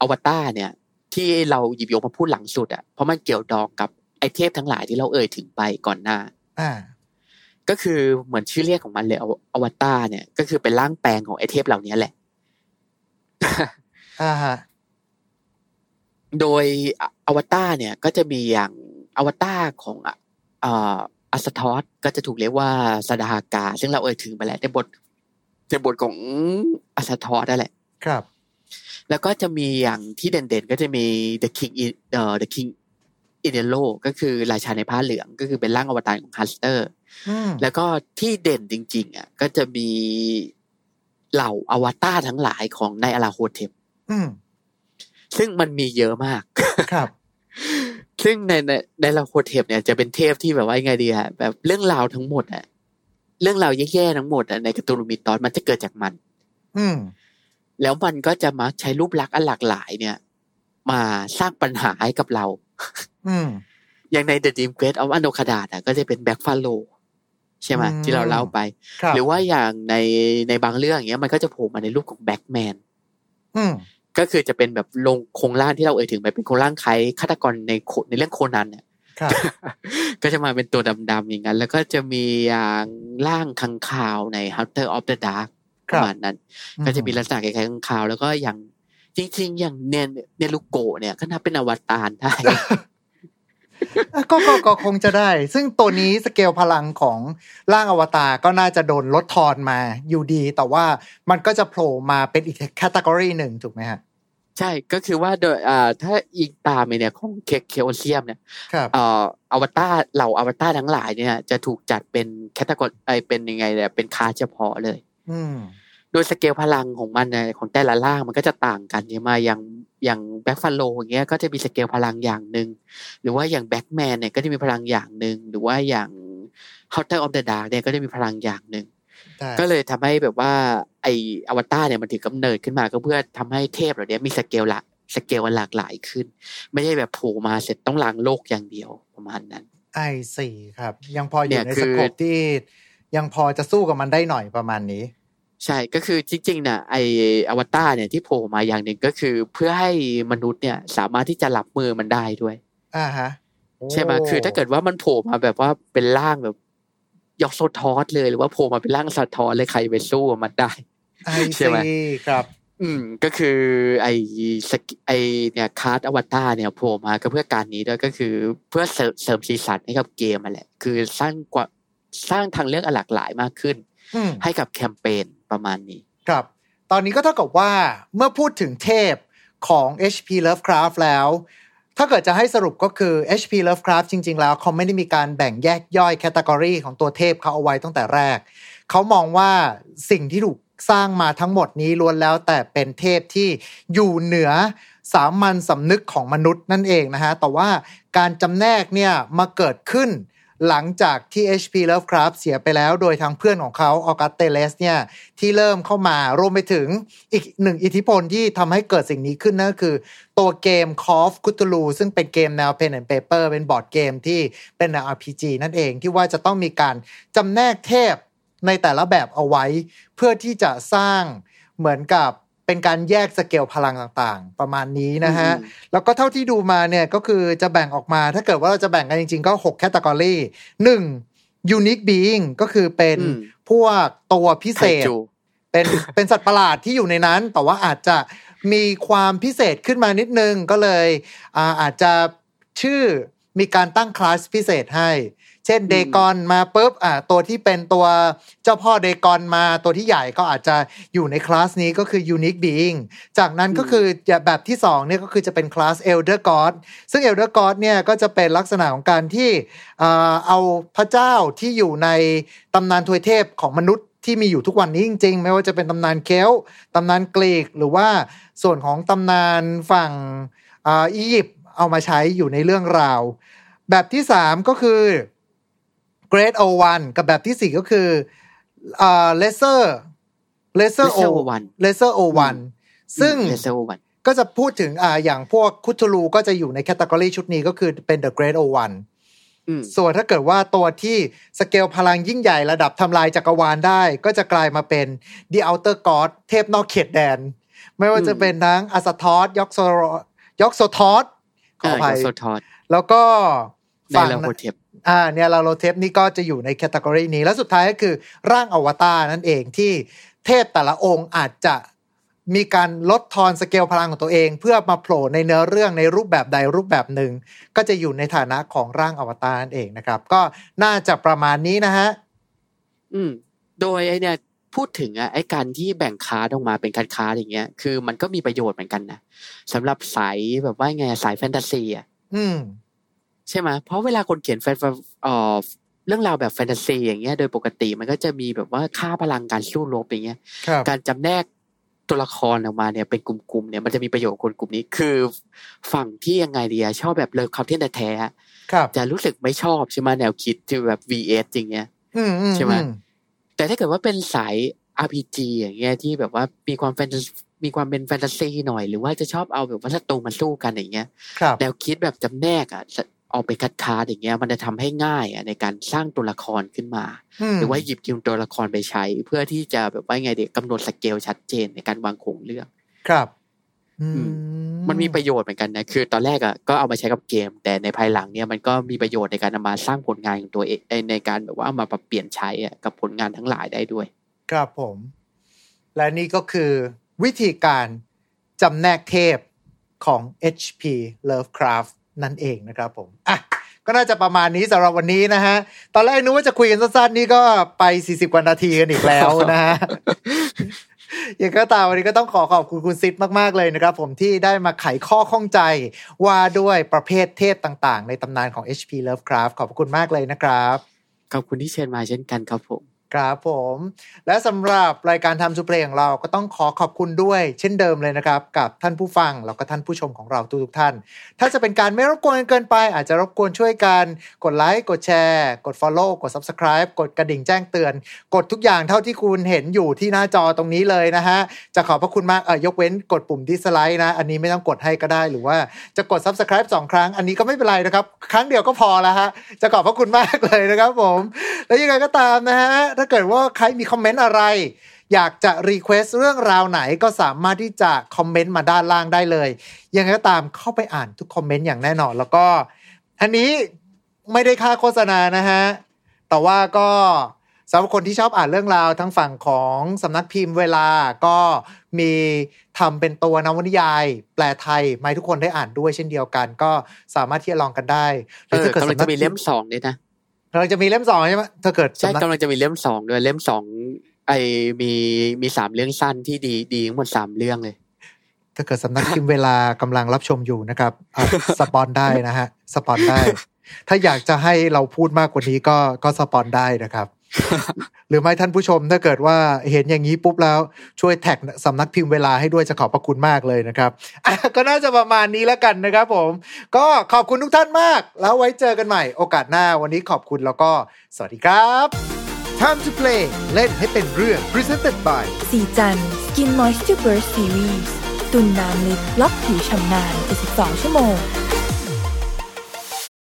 อวตารเนี่ย ที่เราหยิบยกมาพูดหลังสุดอะเพราะมันเกี่ยวดองกับไอเทพทั้งหลายที่เราเอ่ยถึงไปก่อนหน้า อ่า ก็คือเหมือนชื่อเรียกของมันเลยอวอวตารเนี่ย ก็คือเป็นร่างแปลงของไอเทพเหล่านี้แหละอ่าฮะโดยออวตารเนี่ยก็จะมีอย่าง อวตารของอะเอ่ออัสทอสก็จะถูกเรียกว่าสดาฮากา ซึ่งเราเอ่ยถึงไปแล้วในบทในบทของอัสทอสนั่นแหละครับ แล้วก็จะมีอย่างที่เด่นๆ ก็จะมี the king in เอ่อ the king in yellow ก็คือราชาในผ้าเหลือง ก็คือเป็นร่างอวตารของ Hastur อืมแล้วก็ที่เด่นจริง ๆ อะ ก็จะมีเหล่าอวตารทั้งหลายของ Nyarlathotep อืมซึ่งมันมีเยอะมากครับ ซึ่งในใน Nyarlathotep เนี่ยจะเป็นเทพที่แบบว่ายังไงดีอะแบบเรื่องราวทั้งหมดอะเรื่องราวแย่ๆทั้งหมดอะใน Cthulhu Mythos มันจะเกิดจากมัน อืมแล้วมันก็จะมักใช้รูปลักษณ์อันหลากหลายเนี่ย มาสร้างปัญหาให้กับเรา อืมอย่างใน The Dream Quest of อันโดคาดาอะก็จะเป็นแบ็คฟาโลใช่ไหมอืมที่เราเล่าไปครับหรือว่าอย่างในในบางเรื่องอย่างเงี้ย มันก็จะโผล่มาในรูปของแบ็กแมนอืม ก็คือจะเป็นแบบลงโครงร่างที่เราเอ่ยถึงไปเป็นโครงร่างคล้ายฆาตกรในโคในเรื่องโคนันเนี่ยครับก็จะมาเป็นตัวดำๆอย่างนั้น แล้วก็จะมีอย่างร่างค้างคาวใน Haunter of the Dark ครับระมาณนั้น ก็จะมีลักษณะคล้ายๆค้างคาว แล้วก็อย่างจริงๆ อย่างเนเนียรูโกะเนี่ยก็นับเป็นอวตารได้อะก็ก็ก็คงจะได้ ซึ่งตัวนี้สเกลพลังของร่างอวตารก็น่าจะโดนลดทอนมาอยู่ดี แต่ว่ามันก็จะโผล่มาเป็นอีก category หนึ่งถูกไหมฮะ ใช่ก็คือว่าโดยอ่าถ้าอีกตามไปเนี่ยของเค Chaosium เนี่ยครับเอ่ออวตารเหล่าอวตารทั้งหลายเนี่ย จะถูกจัดเป็น category ไอเป็นยังไงเนี่ยเป็นคลาสเฉพาะเลย อืมโดยสเกลพลังของมันเนี่ยของแต่ละร่างมันก็จะต่างกันเนี่ยมาอย่างอย่าง Black Pharaoh อย่างเงี้ยก็จะมีสเกลพลังอย่างหนึ่งหรือว่าอย่าง Black Man เนี่ยก็จะมีพลังอย่างหนึ่งหรือว่าอย่าง Haunter of the Dark เนี่ยก็จะมีพลังอย่างหนึ่งได้ ก็เลยทำให้แบบว่าไออวตารเนี่ยมันถือกำเนิดขึ้นมาก็เพื่อทำให้เทพเหล่านี้มีสเกลละสเกลหลากหลายขึ้น ไม่ใช่แบบโผล่มาเสร็จต้องล้างโลกอย่างเดียวประมาณนั้นไอสี่ครับ ยังพออเนี่ยู่ยในคืสอโคปที่ ยังพอจะสู้กับมันได้หน่อยประมาณนี้ ใช่ก็คือจริงๆนะไออวตารเนี่ยที่โผล่มาอย่างหนึ่งก็คือ เพื่อให้มนุษย์เนี่ยสามารถที่จะรับมือมันได้ด้วยอ่าฮะโใช่ไหมคือถ้าเกิดว่ามันโผล่มาแบบว่าเป็นร่างแบบ ยอกโซทอสเลยหรือว่าโผล่มาเป็นร่างสะท้อนเลยใครไปสู้กับมันได้ไอใช่ไหมซีครับ อืมก็คือ ไอสกิไอเนี่ยคลาสอวตารเนี่ยโผล่มาก็เพื่อการนี้ด้วยก็คือเพื่อเสริมเสริมสีสันให้กับเกมมาแหละ คือสร้างกว่าสร้างทางเลือกอันหลากหลายมากขึ้นอืมให้กับแคมเปญประมาณนี้ ครับ ตอนนี้ก็เท่ากับว่าเมื่อพูดถึงเทพของ HP Lovecraft แล้ว ถ้าเกิดจะให้สรุปก็คือ HP Lovecraft จริง ๆ แล้วเขาไม่ได้มีการแบ่งแยกย่อย category ของตัวเทพเขาเอาไว้ตั้งแต่แรก เขามองว่าสิ่งที่ถูกสร้างมาทั้งหมดนี้ล้วนแล้วแต่เป็นเทพที่อยู่เหนือสามัญสำนึกของมนุษย์นั่นเองนะฮะ แต่ว่าการจำแนกเนี่ยมาเกิดขึ้น หลังจากที่ H.P. Lovecraft เสียไปแล้ว โดยทางเพื่อนของเขาออกัสเตเลสเนี่ยที่เริ่มเข้ามารวมไปถึงอีกหนึ่งอิทธิพลที่ทำให้เกิดสิ่งนี้ขึ้นนั่นก็คือ ตัวเกม Call of Cthulhu ซึ่งเป็นเกมแนว Pen and Paper เป็นบอร์ดเกมที่เป็นแนว RPG นั่นเองที่ว่าจะต้องมีการจำแนกเทพในแต่ละแบบเอาไว้ เพื่อที่จะสร้างเหมือนกับ เป็นการแยกสเกลพลังต่างๆ ประมาณนี้นะฮะอืมแล้วก็เท่าที่ดูมาเนี่ยก็คือจะแบ่งออกมา ถ้าเกิดว่าเราจะแบ่งกันจริงๆ ก็6แคตตากรีหนึ่ง unique being ก็คือเป็นอืมพวกตัวพิเศไคษจูเป็นเป็นสัตว์ประหลาดที่อยู่ในนั้น แต่ว่าอาจจะมีความพิเศษขึ้นมานิดนึงก็เลยอาอาจจะชื่อมีการตั้งคลาสพิเศษให้ เช่นเดกอนมาปุ๊บอ่าตัวที่เป็นตัวเจ้าพ่อเดกอนมาตัวที่ใหญ่ก็อาจจะอยู่ในคลาสนี้ก็คือ unique being จากนั้นก็คือแบบที่2เนี่ยก็คือจะเป็นคลาส elder god ซึ่ง elder god เนี่ยก็จะเป็นลักษณะของการที่อ่าเอาพระเจ้าที่อยู่ในตำนานทวยเทพของมนุษย์ที่มีอยู่ทุกวันนี้จริงๆ ไม่ว่าจะเป็นตำนานเคลต์ตำนานกรีก หรือว่าส่วนของตำนานฝั่งอ่าอียิปต์เอามาใช้อยู่ในเรื่องราว แบบที่สา มก็คือ Great Old One กับแบบที่สี่ก็คืออ่า Lesser Lesser Old Lesser Old One Lesser Old One ซึ่ง Lesser Old One ก็จะพูดถึงอ่าอย่างพวก Cthulhu ก็จะอยู่ใน category ชุดนี้ก็คือเป็น The Great Old One อืมส่วนถ้าเกิดว่าตัวที่สเกลพลังยิ่งใหญ่ระดับทำลายจักรวาลได้ ก็จะกลายมาเป็น The Outer God เทพนอกเขตแดน ไม่ว่าจะเป็นทั้ง Azathoth Yog-So Yog-Sothoth ขออภัย Sothoth แล้วก็ในฝั่ง Nyarlathotep อ่าเนี่ย Nyarlathotep นี่ก็จะอยู่ใน category นี้ แล้วสุดท้ายก็คือร่างอวตารนั่นเองที่เทพแต่ละองค์อาจจะมีการลดทอนสเกลพลังของตัวเอง เพื่อมาโผล่ในเนื้อเรื่องในรูปแบบใดรูปแบบหนึ่ง ก็จะอยู่ในฐานะของร่างอวตารนั่นเองนะครับ ก็น่าจะประมาณนี้นะฮะอืม โดยไอเนี่ยพูดถึงอะไอการที่แบ่ง card ออกมาเป็นการ card อย่างเงี้ย คือมันก็มีประโยชน์เหมือนกันนะสำหรับสายแบบว่าไงสายแฟนตาซีอะอืม ใช่ไหมเพราะเวลาคนเขียนแฟนเอ่อเรื่องราวแบบแฟนตาซีอย่างเงี้ย โดยปกติมันก็จะมีแบบว่าค่าพลังการสู้รบอย่างเงี้ยครับการจำแนกตัวละครออกมาเนี่ยเป็นกลุ่มๆเนี่ยมันจะมีประโยชน์กับคนกลุ่มนี้คือฝั่งที่ยังไงดีอะชอบแบบเลิฟคาเทนแท้ๆอะครับจะรู้สึกไม่ชอบใช่ไหมแนวคิดที่แบบ VS อย่างเงี้ยอืมอืมใช่ไหมอืแต่ถ้าเกิดว่าเป็นสาย RPG อย่างเงี้ยที่แบบว่ามีความแฟนตามีความเป็นแฟนตาซีหน่อย หรือว่าจะชอบเอาแบบว่าศัตรูมาสู้กันอย่างเงี้ยครับแนวคิดแบบจำแนกอะ ออกไปคัดค้านอย่างเงี้ย มันจะทำให้ง่ายอะในการสร้างตัวละครขึ้นมามหรือว่าหยิบยืมตัวละครไปใช้ เพื่อที่จะแบบว่าไงเด็กกำหนดสเกลชัดเจนในการวางโครงเรื่องครับอือืมันมีประโยชน์เหมือนกันนะคือตอนแรกอะก็เอามาใช้กับเกม แต่ในภายหลังเนี่ยมันก็มีประโยชน์ในการนำมาสร้างผลงานของตัวเองในการแบบว่าเอามาปรับเปลี่ยนใช้อะกับผลงานทั้งหลายได้ด้วย ครับผม และนี่ก็คือวิธีการจำแนกเทพของ HP Lovecraft นั่นเองนะครับผมอะก็น่าจะประมาณนี้สำหรับวันนี้นะฮะ ตอนแรกนึกว่าจะคุยกันสั้นๆ นี่ก็ไป 40 กว่านาทีกันอีกแล้วนะฮะอย่างก็ตามวันนี้ก็ต้องขอขอบคุณคุณซิดมากๆเลยนะครับผมที่ได้มาไขข้อข้องใจว่าด้วยประเภทเทพต่างๆ ในตำนานของ HP Lovecraft ขอบคุณมากเลยนะครับ ขอบคุณที่เชิญมาเช่นกันครับผม ครับผม และสำหรับรายการทำสุเพลงของเราก็ต้องขอขอบคุณด้วย เช่นเดิมเลยนะครับ กับท่านผู้ฟัง แล้วก็ท่านผู้ชมของเราทุกๆท่าน ถ้าจะเป็นการไม่รบกวนเกินไป อาจจะรบกวนช่วยกัน กดไลค์กดแชร์ กด Follow กด Subscribe กดกระดิ่งแจ้งเตือน กดทุกอย่างเท่าที่คุณเห็นอยู่ที่หน้าจอตรงนี้เลยนะฮะ จะขอบพระคุณมากเออยกเว้นกดปุ่ม dislike นะ อันนี้ไม่ต้องกดให้ก็ได้หรือว่าจะกด Subscribe สองครั้ง อันนี้ก็ไม่เป็นไรนะครับครั้งเดียวก็พอแล้วฮะจะขอบพระคุณมากเลยนะครับผม แล้วยังไงก็ตามนะฮะถ้าเกิดว่าใครมีคอมเมนต์อะไร อยากจะ request เรื่องราวไหนก็สามารถที่จะคอมเมนต์มาด้านล่างได้เลย ยังไงก็ตามเข้าไปอ่านทุกคอมเมนต์อย่างแน่นอน แล้วก็ อันนี้ไม่ได้ค่าโฆษณานะฮะ แต่ว่าก็สำหรับคนที่ชอบอ่านเรื่องราวทั้งฝั่งของสำนักพิมพ์เวลาก็มีทำเป็นตัวนวนิยาย แปลไทยมาให้ทุกคนได้อ่านด้วยเช่นเดียวกัน ก็สามารถที่จะลองกันได้หเออถ้าเกิดกำลังสำนัจะมีเล่มสองด้วยนะ กำลังจะมีเล่มสองใช่ไหมถ้าเกิดใช่สำนักกำลังจะมีเล่มสองด้วยเล่มสองไอมีมีสามเรื่องสั้นที่ดีดีทั้งหมดสามเรื่องเลย ถ้าเกิดสำนักพิมพ์เวลากำลังรับชมอยู่นะครับอะสปอนได้นะฮะสปอนได้ ถ้าอยากจะให้เราพูดมากกว่านี้ก็ก็สปอนได้นะครับ หรือไม่ท่านผู้ชมถ้าเกิดว่าเห็นอย่างนี้ปุ๊บแล้วช่วยแท็กสำนักพิมพ์เวลาให้ด้วยจะขอบพระคุณมากเลยนะครับอะก็น่าจะประมาณนี้แล้วกันนะครับผม ก็ขอบคุณทุกท่านมาก แล้วไว้เจอกันใหม่โอกาสหน้าวันนี้ขอบคุณแล้วก็ สวัสดีครับ Time to play เล่นให้เป็นเรื่อง Presented by สีจัน Skin Moisture Burst Series ตุนน้ำลึกล็อกผิวชำนาน 72 ชั่วโมง